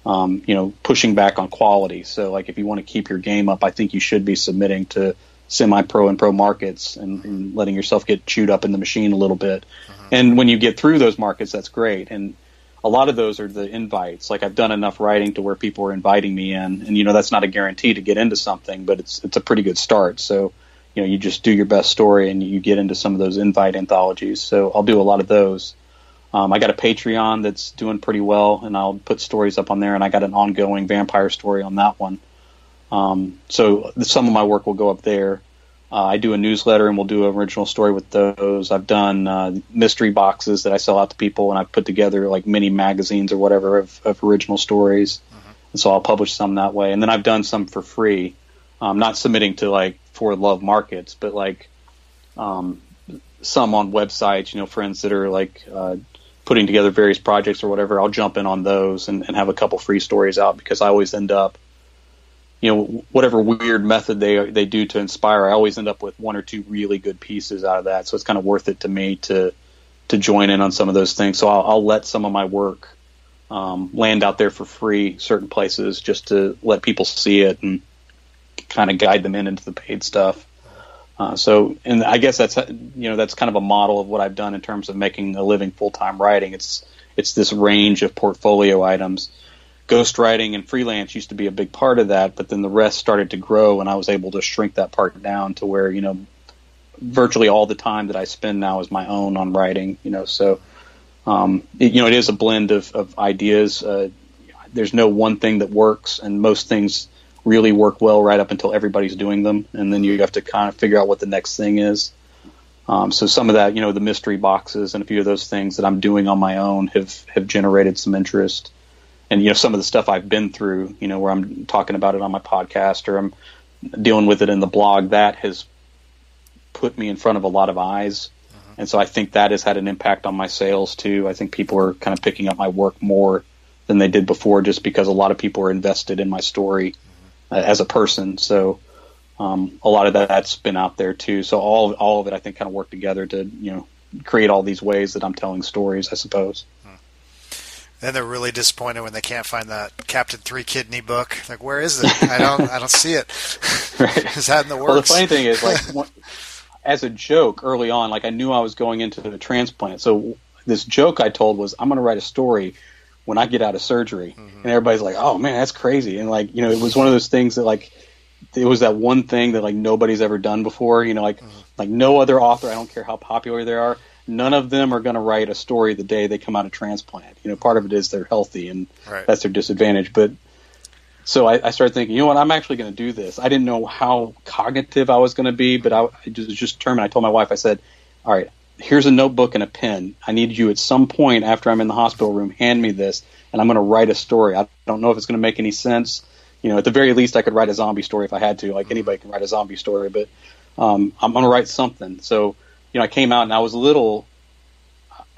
um, you know, pushing back on quality. So like, if you want to keep your game up, I think you should be submitting to semi-pro and pro markets and, and letting yourself get chewed up in the machine a little bit. Uh-huh. And when you get through those markets, that's great. And a lot of those are the invites. Like I've done enough writing to where people are inviting me in, and you know that's not a guarantee to get into something, but it's it's a pretty good start. So you know you just do your best story and you get into some of those invite anthologies. So I'll do a lot of those. Um, I got a Patreon that's doing pretty well, and I'll put stories up on there. And I got an ongoing vampire story on that one. Um, so some of my work will go up there. Uh, I do a newsletter and we'll do an original story with those. I've done uh, mystery boxes that I sell out to people, and I've put together like mini magazines or whatever of, of original stories. Mm-hmm. And so I'll publish some that way. And then I've done some for free, um, not submitting to like for love markets, but like um, some on websites. You know, friends that are like uh, putting together various projects or whatever. I'll jump in on those and, and have a couple free stories out because I always end up you know whatever weird method they they do to inspire i always end up with one or two really good pieces out of that so it's kind of worth it to me to to join in on some of those things so i'll, I'll let some of my work um, land out there for free certain places just to let people see it and kind of guide them in into the paid stuff uh, so and i guess that's you know that's kind of a model of what i've done in terms of making a living full-time writing it's it's this range of portfolio items ghostwriting and freelance used to be a big part of that, but then the rest started to grow, and I was able to shrink that part down to where you know virtually all the time that I spend now is my own on writing. You know, so um, it, you know it is a blend of, of ideas. Uh, there's no one thing that works, and most things really work well right up until everybody's doing them, and then you have to kind of figure out what the next thing is. Um, so some of that, you know, the mystery boxes and a few of those things that I'm doing on my own have have generated some interest and you know some of the stuff I've been through, you know, where I'm talking about it on my podcast or I'm dealing with it in the blog, that has put me in front of a lot of eyes. Uh-huh. And so I think that has had an impact on my sales too. I think people are kind of picking up my work more than they did before just because a lot of people are invested in my story. As a person. So um, a lot of that's been out there too. So all all of it I think kind of worked together to, you know, create all these ways that I'm telling stories, I suppose. Then they're really disappointed when they can't find that Captain Three Kidney book. Like, where is it? I don't, I don't see it. right. *laughs* *laughs* is that in the works? Well, the funny thing is, like, *laughs* as a joke early on, like I knew I was going into the transplant. So this joke I told was, I'm going to write a story when I get out of surgery, mm-hmm. and everybody's like, "Oh man, that's crazy!" And like, you know, it was one of those things that like it was that one thing that like nobody's ever done before. You know, like mm-hmm. like no other author. I don't care how popular they are none of them are going to write a story the day they come out of transplant. You know, part of it is they're healthy and right. that's their disadvantage. But so I, I, started thinking, you know what, I'm actually going to do this. I didn't know how cognitive I was going to be, but I, I just, was just determined. I told my wife, I said, all right, here's a notebook and a pen. I need you at some point after I'm in the hospital room, hand me this, and I'm going to write a story. I don't know if it's going to make any sense. you know, at the very least, I could write a zombie story if I had to. Like anybody can write a zombie story, but um, I'm going to write something. So, you know, I came out and I was a little,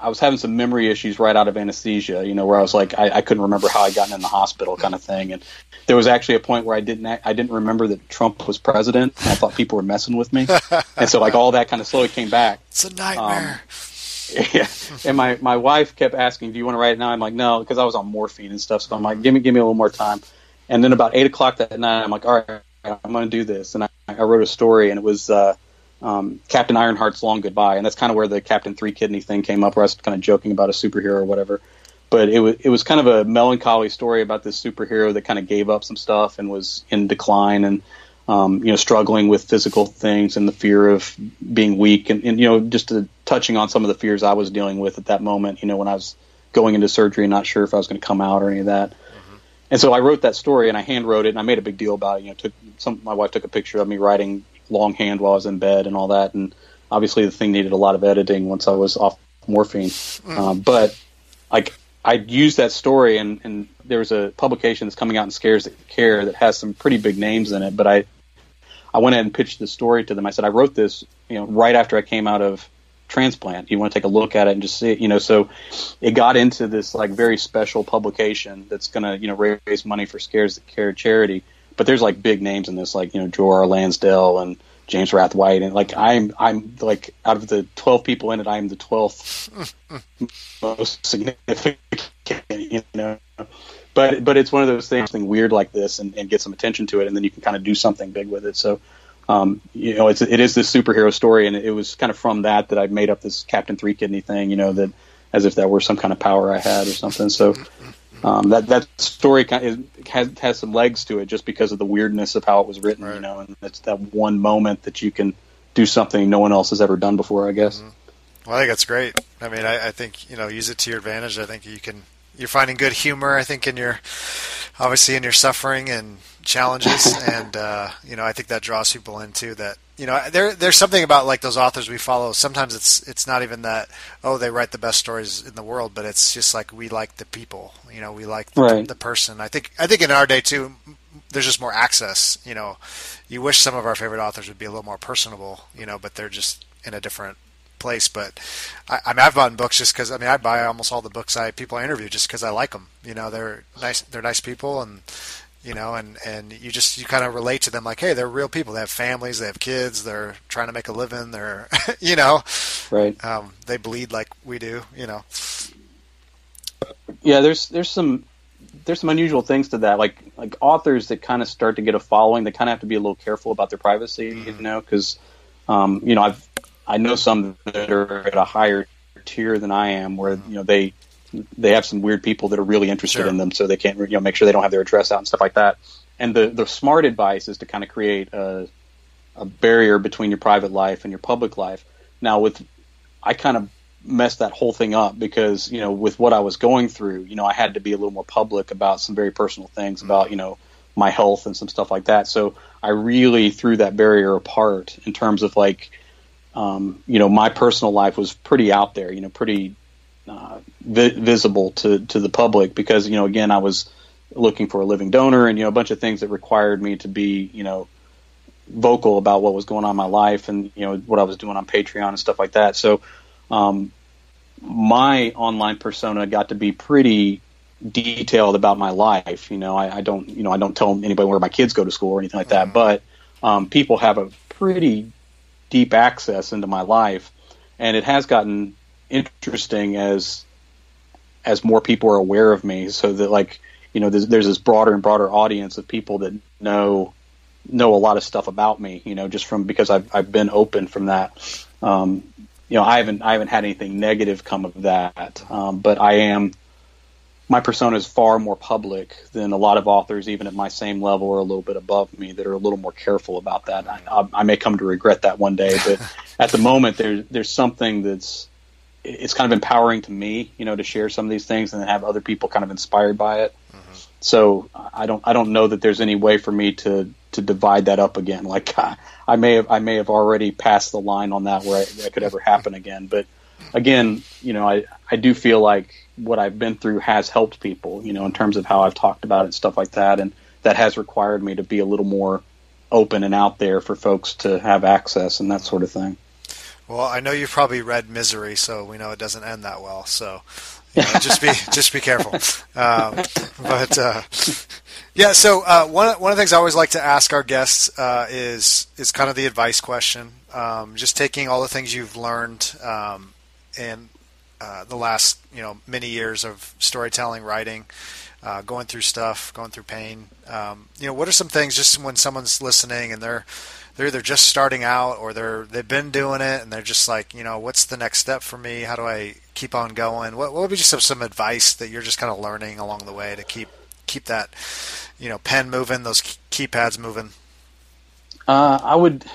I was having some memory issues right out of anesthesia. You know, where I was like, I, I couldn't remember how I gotten in the hospital, kind of thing. And there was actually a point where I didn't, I didn't remember that Trump was president. I thought people were messing with me, and so like all that kind of slowly came back. It's a nightmare. Um, *laughs* yeah, and my my wife kept asking, "Do you want to write it now?" I'm like, "No," because I was on morphine and stuff. So I'm like, "Give me give me a little more time." And then about eight o'clock that night, I'm like, "All right, I'm going to do this." And I, I wrote a story, and it was uh, um, Captain Ironheart's Long Goodbye, and that's kind of where the Captain Three Kidney thing came up, where I was kind of joking about a superhero or whatever. But it was it was kind of a melancholy story about this superhero that kind of gave up some stuff and was in decline and um, you know struggling with physical things and the fear of being weak and, and you know just to, touching on some of the fears I was dealing with at that moment. You know when I was going into surgery, and not sure if I was going to come out or any of that. And so I wrote that story and I hand wrote it and I made a big deal about it. You know, took some my wife took a picture of me writing longhand while I was in bed and all that. And obviously the thing needed a lot of editing once I was off morphine. Mm. Um, but like I used that story and, and was a publication that's coming out in Scares That Care that has some pretty big names in it. But I I went ahead and pitched the story to them. I said I wrote this, you know, right after I came out of transplant. You want to take a look at it and just see it, you know. So it got into this like very special publication that's going to you know raise money for Scares That Care charity. But there's like big names in this, like you know Joe R. Lansdale and James Rathwhite, and like I'm I'm like out of the twelve people in it, I'm the twelfth *laughs* most significant, you know. But but it's one of those things, something weird like this, and, and get some attention to it, and then you can kind of do something big with it. So um, you know, it's it is this superhero story, and it was kind of from that that I made up this Captain Three Kidney thing. You know, that as if that were some kind of power I had or something. So um, that that story kind of has has some legs to it just because of the weirdness of how it was written. Right. You know, and it's that one moment that you can do something no one else has ever done before. I guess. Mm-hmm. Well, I think that's great. I mean, I, I think you know, use it to your advantage. I think you can. You're finding good humor. I think in your obviously in your suffering and challenges, *laughs* and uh, you know I think that draws people into that. You know, there there's something about like those authors we follow. Sometimes it's it's not even that oh they write the best stories in the world, but it's just like we like the people. You know, we like the, right. the person. I think I think in our day too, there's just more access. You know, you wish some of our favorite authors would be a little more personable. You know, but they're just in a different place. But I, I mean, I've bought books just because I mean, I buy almost all the books I people I interview just because I like them. You know, they're nice. They're nice people, and you know, and and you just you kind of relate to them like, hey, they're real people. They have families, they have kids, they're trying to make a living. They're, *laughs* you know, right. Um, they bleed like we do. You know. Yeah, there's there's some there's some unusual things to that. Like like authors that kind of start to get a following, they kind of have to be a little careful about their privacy. Mm-hmm. You know, because um, you know I've I know some that are at a higher tier than I am, where you know they they have some weird people that are really interested sure. in them, so they can't you know make sure they don't have their address out and stuff like that. And the the smart advice is to kind of create a a barrier between your private life and your public life. Now with I kind of messed that whole thing up because you know with what I was going through, you know I had to be a little more public about some very personal things mm-hmm. about you know my health and some stuff like that. So I really threw that barrier apart in terms of like um, you know my personal life was pretty out there, you know pretty uh, vi- visible to to the public because you know again I was looking for a living donor and you know a bunch of things that required me to be you know vocal about what was going on in my life and you know what I was doing on Patreon and stuff like that. So um, my online persona got to be pretty detailed about my life. You know, I, I, don't you know I don't tell anybody where my kids go to school or anything like that, mm-hmm. but um, people have a pretty deep access into my life, and it has gotten interesting as as more people are aware of me, so that like you know there's, there's this broader and broader audience of people that know know a lot of stuff about me, you know, just from because I've I've been open from that. Um, you know, I haven't I haven't had anything negative come of that, um, but I am my persona is far more public than a lot of authors, even at my same level or a little bit above me, that are a little more careful about that. I, I may come to regret that one day, but *laughs* at the moment, there's there's something that's it's kind of empowering to me, you know, to share some of these things and have other people kind of inspired by it. Mm-hmm. So I don't I don't know that there's any way for me to to divide that up again. *laughs* Like I, I may have I may have already passed the line on that where I, that could ever *laughs* happen again. But again, you know, I I do feel like what I've been through has helped people, you know, in terms of how I've talked about it and stuff like that. And that has required me to be a little more open and out there for folks to have access and that sort of thing. Well, I know you've probably read Misery, so we know it doesn't end that well. So you know, just be *laughs* just be careful. Um, but uh, yeah, so uh, one one of the things I always like to ask our guests uh, is is kind of the advice question. Um, just taking all the things you've learned um, in uh, the last you know many years of storytelling, writing, uh, going through stuff, going through pain. Um, you know, what are some things just when someone's listening and they're they're either just starting out or they're they've been doing it and they're just like, you know, what's the next step for me? How do I keep on going? What, what would be just some, some advice that you're just kind of learning along the way to keep keep that, you know, pen moving, those keypads moving? Uh, I would.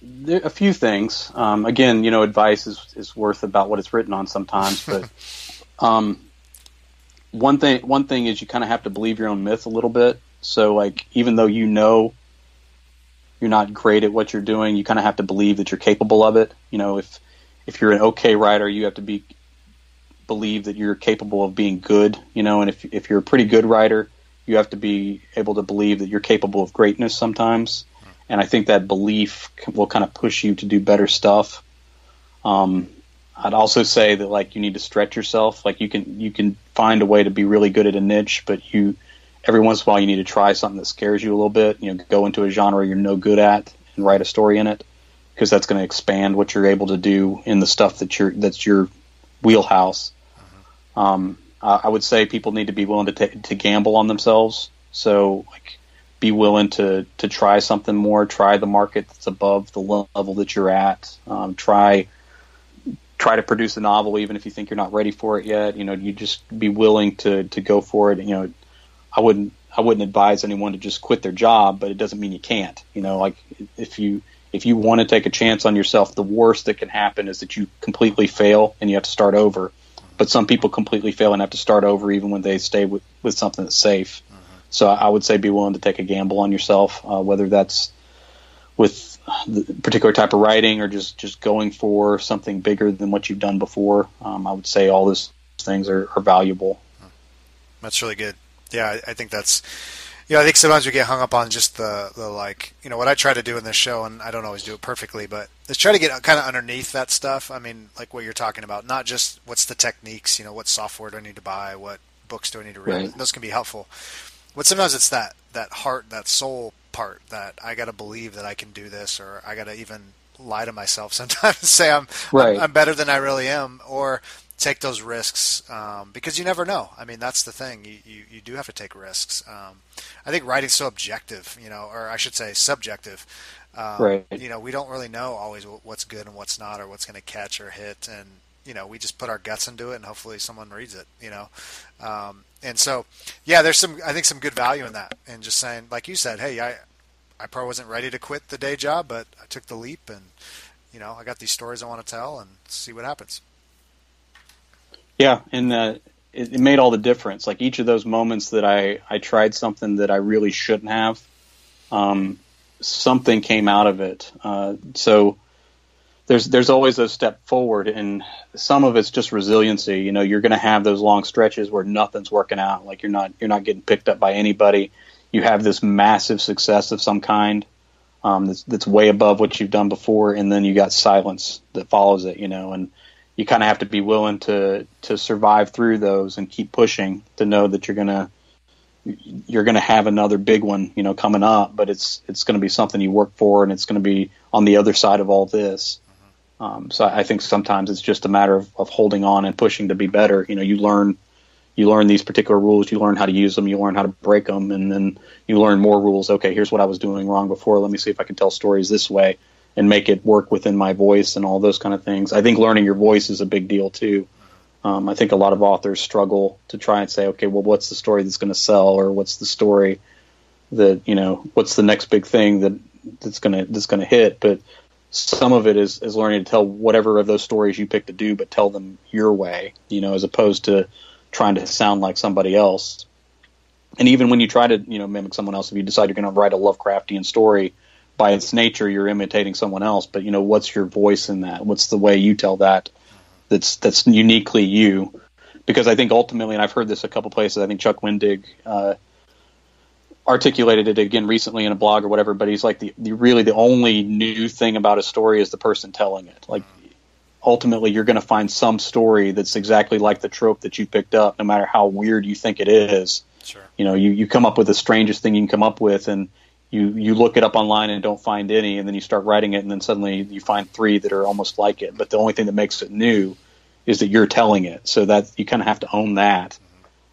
There, a few things. Um, again, you know, advice is is worth about what it's written on sometimes, but *laughs* um, one thing one thing is you kind of have to believe your own myth a little bit. So like even though you know you're not great at what you're doing, you kind of have to believe that you're capable of it. You know, if if you're an okay writer, you have to be believe that you're capable of being good. You know, and if if you're a pretty good writer, you have to be able to believe that you're capable of greatness sometimes. And I think that belief will kind of push you to do better stuff. Um, I'd also say that like you need to stretch yourself. Like you can you can find a way to be really good at a niche, but you every once in a while you need to try something that scares you a little bit. You know, go into a genre you're no good at and write a story in it because that's going to expand what you're able to do in the stuff that you're that's your wheelhouse. Mm-hmm. Um, I would say people need to be willing to t- to gamble on themselves. So like be willing to to try something more, try the market that's above the level that you're at. Um, try try to produce a novel even if you think you're not ready for it yet. You know, you just be willing to to go for it. You know, I wouldn't I wouldn't advise anyone to just quit their job, but it doesn't mean you can't. You know, like if you if you want to take a chance on yourself, the worst that can happen is that you completely fail and you have to start over. But some people completely fail and have to start over even when they stay with, with something that's safe. Mm-hmm. So I would say be willing to take a gamble on yourself, uh, whether that's with the particular type of writing or just just going for something bigger than what you've done before. Um, I would say all those things are, are valuable. That's really good. Yeah, I, I think that's. You know, I think sometimes we get hung up on just the, the like, you know, what I try to do in this show, and I don't always do it perfectly, but let's try to get kind of underneath that stuff. I mean, like what you're talking about, not just what's the techniques, you know, what software do I need to buy, what books do I need to read. Right. Those can be helpful. But sometimes it's that that heart, that soul part that I got to believe that I can do this, or I got to even lie to myself *laughs* sometimes and say I'm, right. I'm, I'm better than I really am, or take those risks um, because you never know. I mean, that's the thing. You, you, you do have to take risks. Um, I think writing's so objective, you know, or I should say subjective. Um, right. You know, we don't really know always what's good and what's not, or what's going to catch or hit, and you know, we just put our guts into it, and hopefully someone reads it. You know, um, and so yeah, there's some I think some good value in that, and just saying, like you said, hey, I I probably wasn't ready to quit the day job, but I took the leap, and you know, I got these stories I want to tell, and see what happens. Yeah, and uh, it, it, made all the difference. Like each of those moments that I I tried something that I really shouldn't have, um, something came out of it. Uh, so there's there's always a step forward, and some of it's just resiliency. You know, you're going to have those long stretches where nothing's working out. Like you're not you're not getting picked up by anybody you have this massive success of some kind um, that's, that's way above what you've done before, and then you got silence that follows it, you know, and you kind of have to be willing to to survive through those and keep pushing to know that you're gonna you're gonna have another big one, you know, coming up, but it's it's gonna be something you work for, and it's gonna be on the other side of all this. Um, so I think sometimes it's just a matter of, of holding on and pushing to be better. You know, you learn you learn these particular rules, you learn how to use them, you learn how to break them, and then you learn more rules. Okay, here's what I was doing wrong before. Let me see if I can tell stories this way and make it work within my voice and all those kind of things. I think learning your voice is a big deal too. Um, I think a lot of authors struggle to try and say, okay, well, what's the story that's going to sell, or what's the story that you know, what's the next big thing that that's going to that's going to hit, but some of it is, is learning to tell whatever of those stories you pick to do, but tell them your way, you know, as opposed to trying to sound like somebody else. And even when you try to, you know, mimic someone else, if you decide you're going to write a Lovecraftian story, by its nature, you're imitating someone else. But you know, what's your voice in that? What's the way you tell that? That's that's uniquely you. Because I think ultimately, and I've heard this a couple places. I think Chuck Wendig uh, articulated it again recently in a blog or whatever. But he's like the, the really the only new thing about a story is the person telling it. Like ultimately, you're going to find some story that's exactly like the trope that you picked up, no matter how weird you think it is. Sure. You know, you, you come up with the strangest thing you can come up with, and you you look it up online and don't find any, and then you start writing it, and then suddenly you find three that are almost like it. But the only thing that makes it new is that you're telling it. So that you kind of have to own that.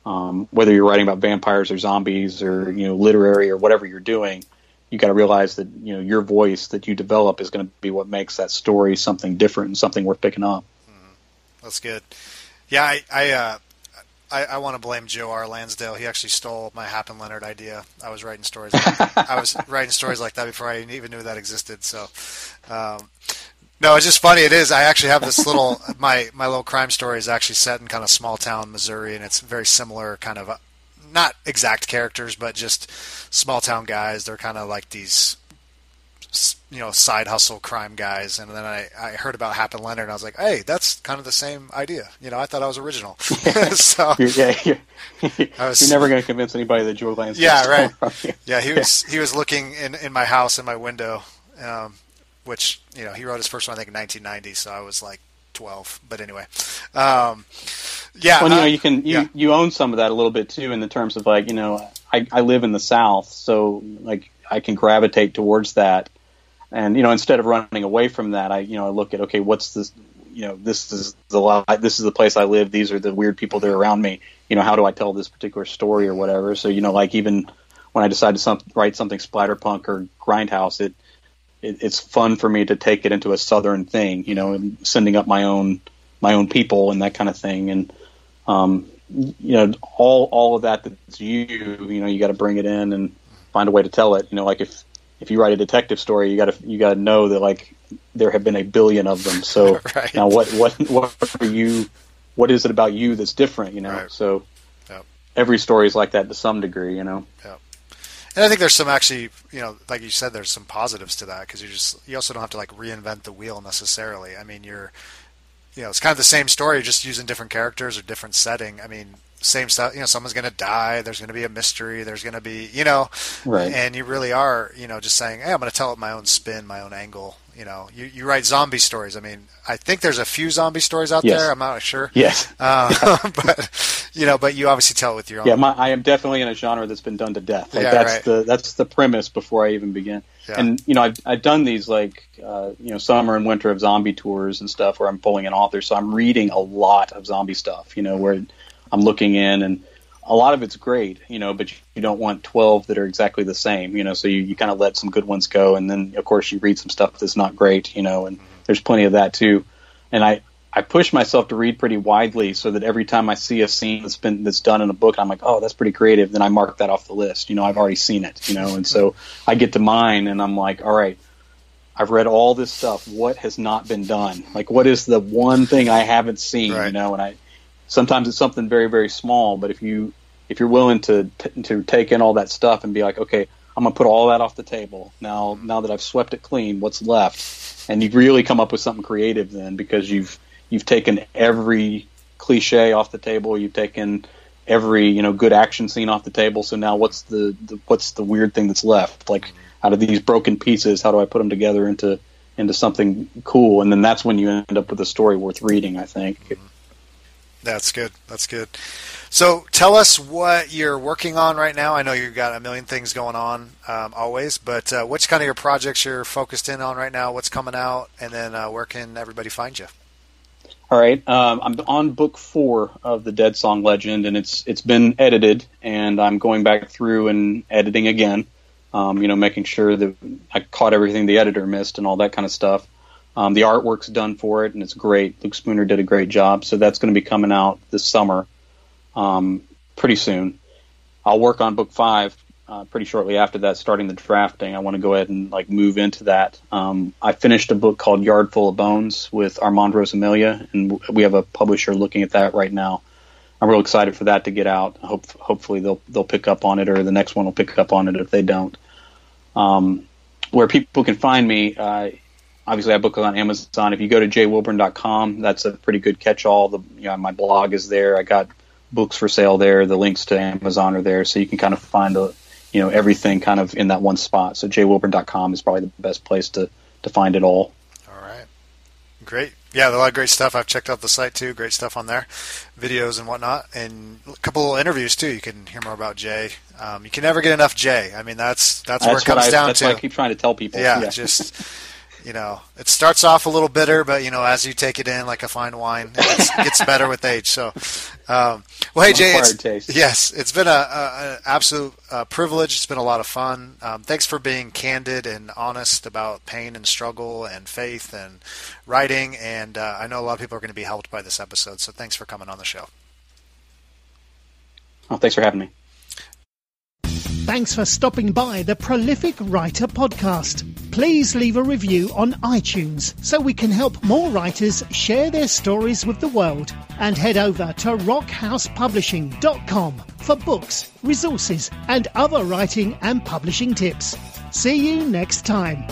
Um, whether you're writing about vampires or zombies or you know literary or whatever you're doing, you got to realize that you know your voice that you develop is going to be what makes that story something different and something worth picking up. That's good. Yeah, I I, uh, I, I want to blame Joe R. Lansdale. He actually stole my Hap and Leonard idea. I was writing stories. *laughs* I was writing stories like that before I even knew that existed. So, um, no, it's just funny. It is. I actually have this little *laughs* my my little crime story is actually set in kind of small town Missouri, and it's very similar kind of. not exact characters, but just small town guys. They're kind of like these you know side hustle crime guys. And then I, I heard about Hap and Leonard and I was like hey that's kind of the same idea. You know I thought I was original. *laughs* *laughs* So You're, yeah, you're, I was- you're never going to convince anybody that Joe Lansdale. yeah right. stole from you. yeah. he was he was looking in in my house in my window um, which you know he wrote his first one I think in 1990 so I was like 12 but anyway um, yeah Well, you know, you can you, yeah. you own some of that a little bit too, in the terms of like you know, I, I live in the South, so like I can gravitate towards that, and you know, instead of running away from that, I you know I look at okay, what's this, you know, this is the li- this is the place I live. These are the weird people that are around me. You know, how do I tell this particular story or whatever? So you know, like even when I decide to some, write something splatterpunk or grindhouse, it, it it's fun for me to take it into a southern thing, you know, and sending up my own my own people and that kind of thing, and um, you know, all all of that that's you, you know, you got to bring it in and find a way to tell it. You know, like if if you write a detective story, you got to you got to know that like there have been a billion of them. So *laughs* Right. now, what what what are you? What is it about you that's different? You know, Right. so Yep. every story is like that to some degree. You know. And I think there's some actually, you know, like you said, there's some positives to that because you just you also don't have to like reinvent the wheel necessarily. I mean, you're, you know, it's kind of the same story, just using different characters or different setting. I mean, same stuff. You know, someone's going to die. There's going to be a mystery. There's going to be, you know, Right. and you really are, you know, just saying, hey, I'm going to tell it my own spin, my own angle. You know, you you write zombie stories. I mean, I think there's a few zombie stories out Yes. there. I'm not sure. Yes. *laughs* Uh, *laughs* but you know, but you obviously tell it with your own. Yeah, my, I am definitely in a genre that's been done to death. Like Yeah, that's right. the that's the premise before I even begin. Yeah. And you know, I've I've done these like uh, you know summer and winter of zombie tours and stuff where I'm pulling an author, so I'm reading a lot of zombie stuff. You know, where I'm looking in and a lot of it's great, you know, but you don't want 12 that are exactly the same, you know, so you, you kind of let some good ones go. And then, of course, you read some stuff that's not great, you know, and there's plenty of that too. And I, I push myself to read pretty widely so that every time I see a scene that's been, that's done in a book, I'm like, oh, that's pretty creative. Then I mark that off the list. You know, I've already seen it, you know, and so I get to mine and I'm like, all right, I've read all this stuff. What has not been done? Like, what is the one thing I haven't seen? Right. You know, and I sometimes it's something very very small, but if you if you're willing to t- to take in all that stuff and be like, okay, I'm gonna put all that off the table now. Now that I've swept it clean, what's left? And you really come up with something creative then because you've you've taken every cliche off the table. You've taken every you know good action scene off the table. So now what's the, the what's the weird thing that's left? Like out of these broken pieces, how do I put them together into into something cool? And then that's when you end up with a story worth reading. I think. Mm-hmm. That's good. That's good. So tell us what you're working on right now. I know you've got a million things going on um, always, but uh, what's kind of your projects you're focused in on right now? What's coming out, and then uh, where can everybody find you? All right, um, I'm on book four of the Dead Song Legend, and it's it's been edited, and I'm going back through and editing again. Um, you know, making sure that I caught everything the editor missed and all that kind of stuff. Um, the artwork's done for it, and it's great. Luke Spooner did a great job, so that's going to be coming out this summer, um, pretty soon. I'll work on book five uh, pretty shortly after that, starting the drafting. I want to go ahead and like move into that. Um, I finished a book called Yard Full of Bones with Armand Rosamilia, and we have a publisher looking at that right now. I'm real excited for that to get out. Hope hopefully they'll they'll pick up on it, or the next one will pick up on it if they don't. Um, where people can find me, uh, obviously I book on Amazon. If you go to jaywilburn.com, that's a pretty good catch-all. The you know, my blog is there. I got books for sale there. The links to Amazon are there, so you can kind of find a you know everything kind of in that one spot. So jaywilburn.com is probably the best place to to find it all. All right, great. Yeah, a lot of great stuff. I've checked out the site too. Great stuff on there, videos and whatnot, and a couple of interviews too. You can hear more about Jay. Um, you can never get enough Jay. I mean, that's that's, that's where it comes I, down that's to. What I keep trying to tell people. Yeah, yeah. just *laughs* you know, it starts off a little bitter, but you know, as you take it in like a fine wine, it gets, gets better with age. So, um, well, hey Jay, it's, yes, it's been a, absolute uh, privilege. It's been a lot of fun. Um, thanks for being candid and honest about pain and struggle and faith and writing. And uh, I know a lot of people are going to be helped by this episode. So, thanks for coming on the show. Oh, thanks for having me. Thanks for stopping by the Prolific Writer podcast. Please leave a review on iTunes so we can help more writers share their stories with the world. And head over to rockhousepublishing.com for books, resources, and other writing and publishing tips. See you next time.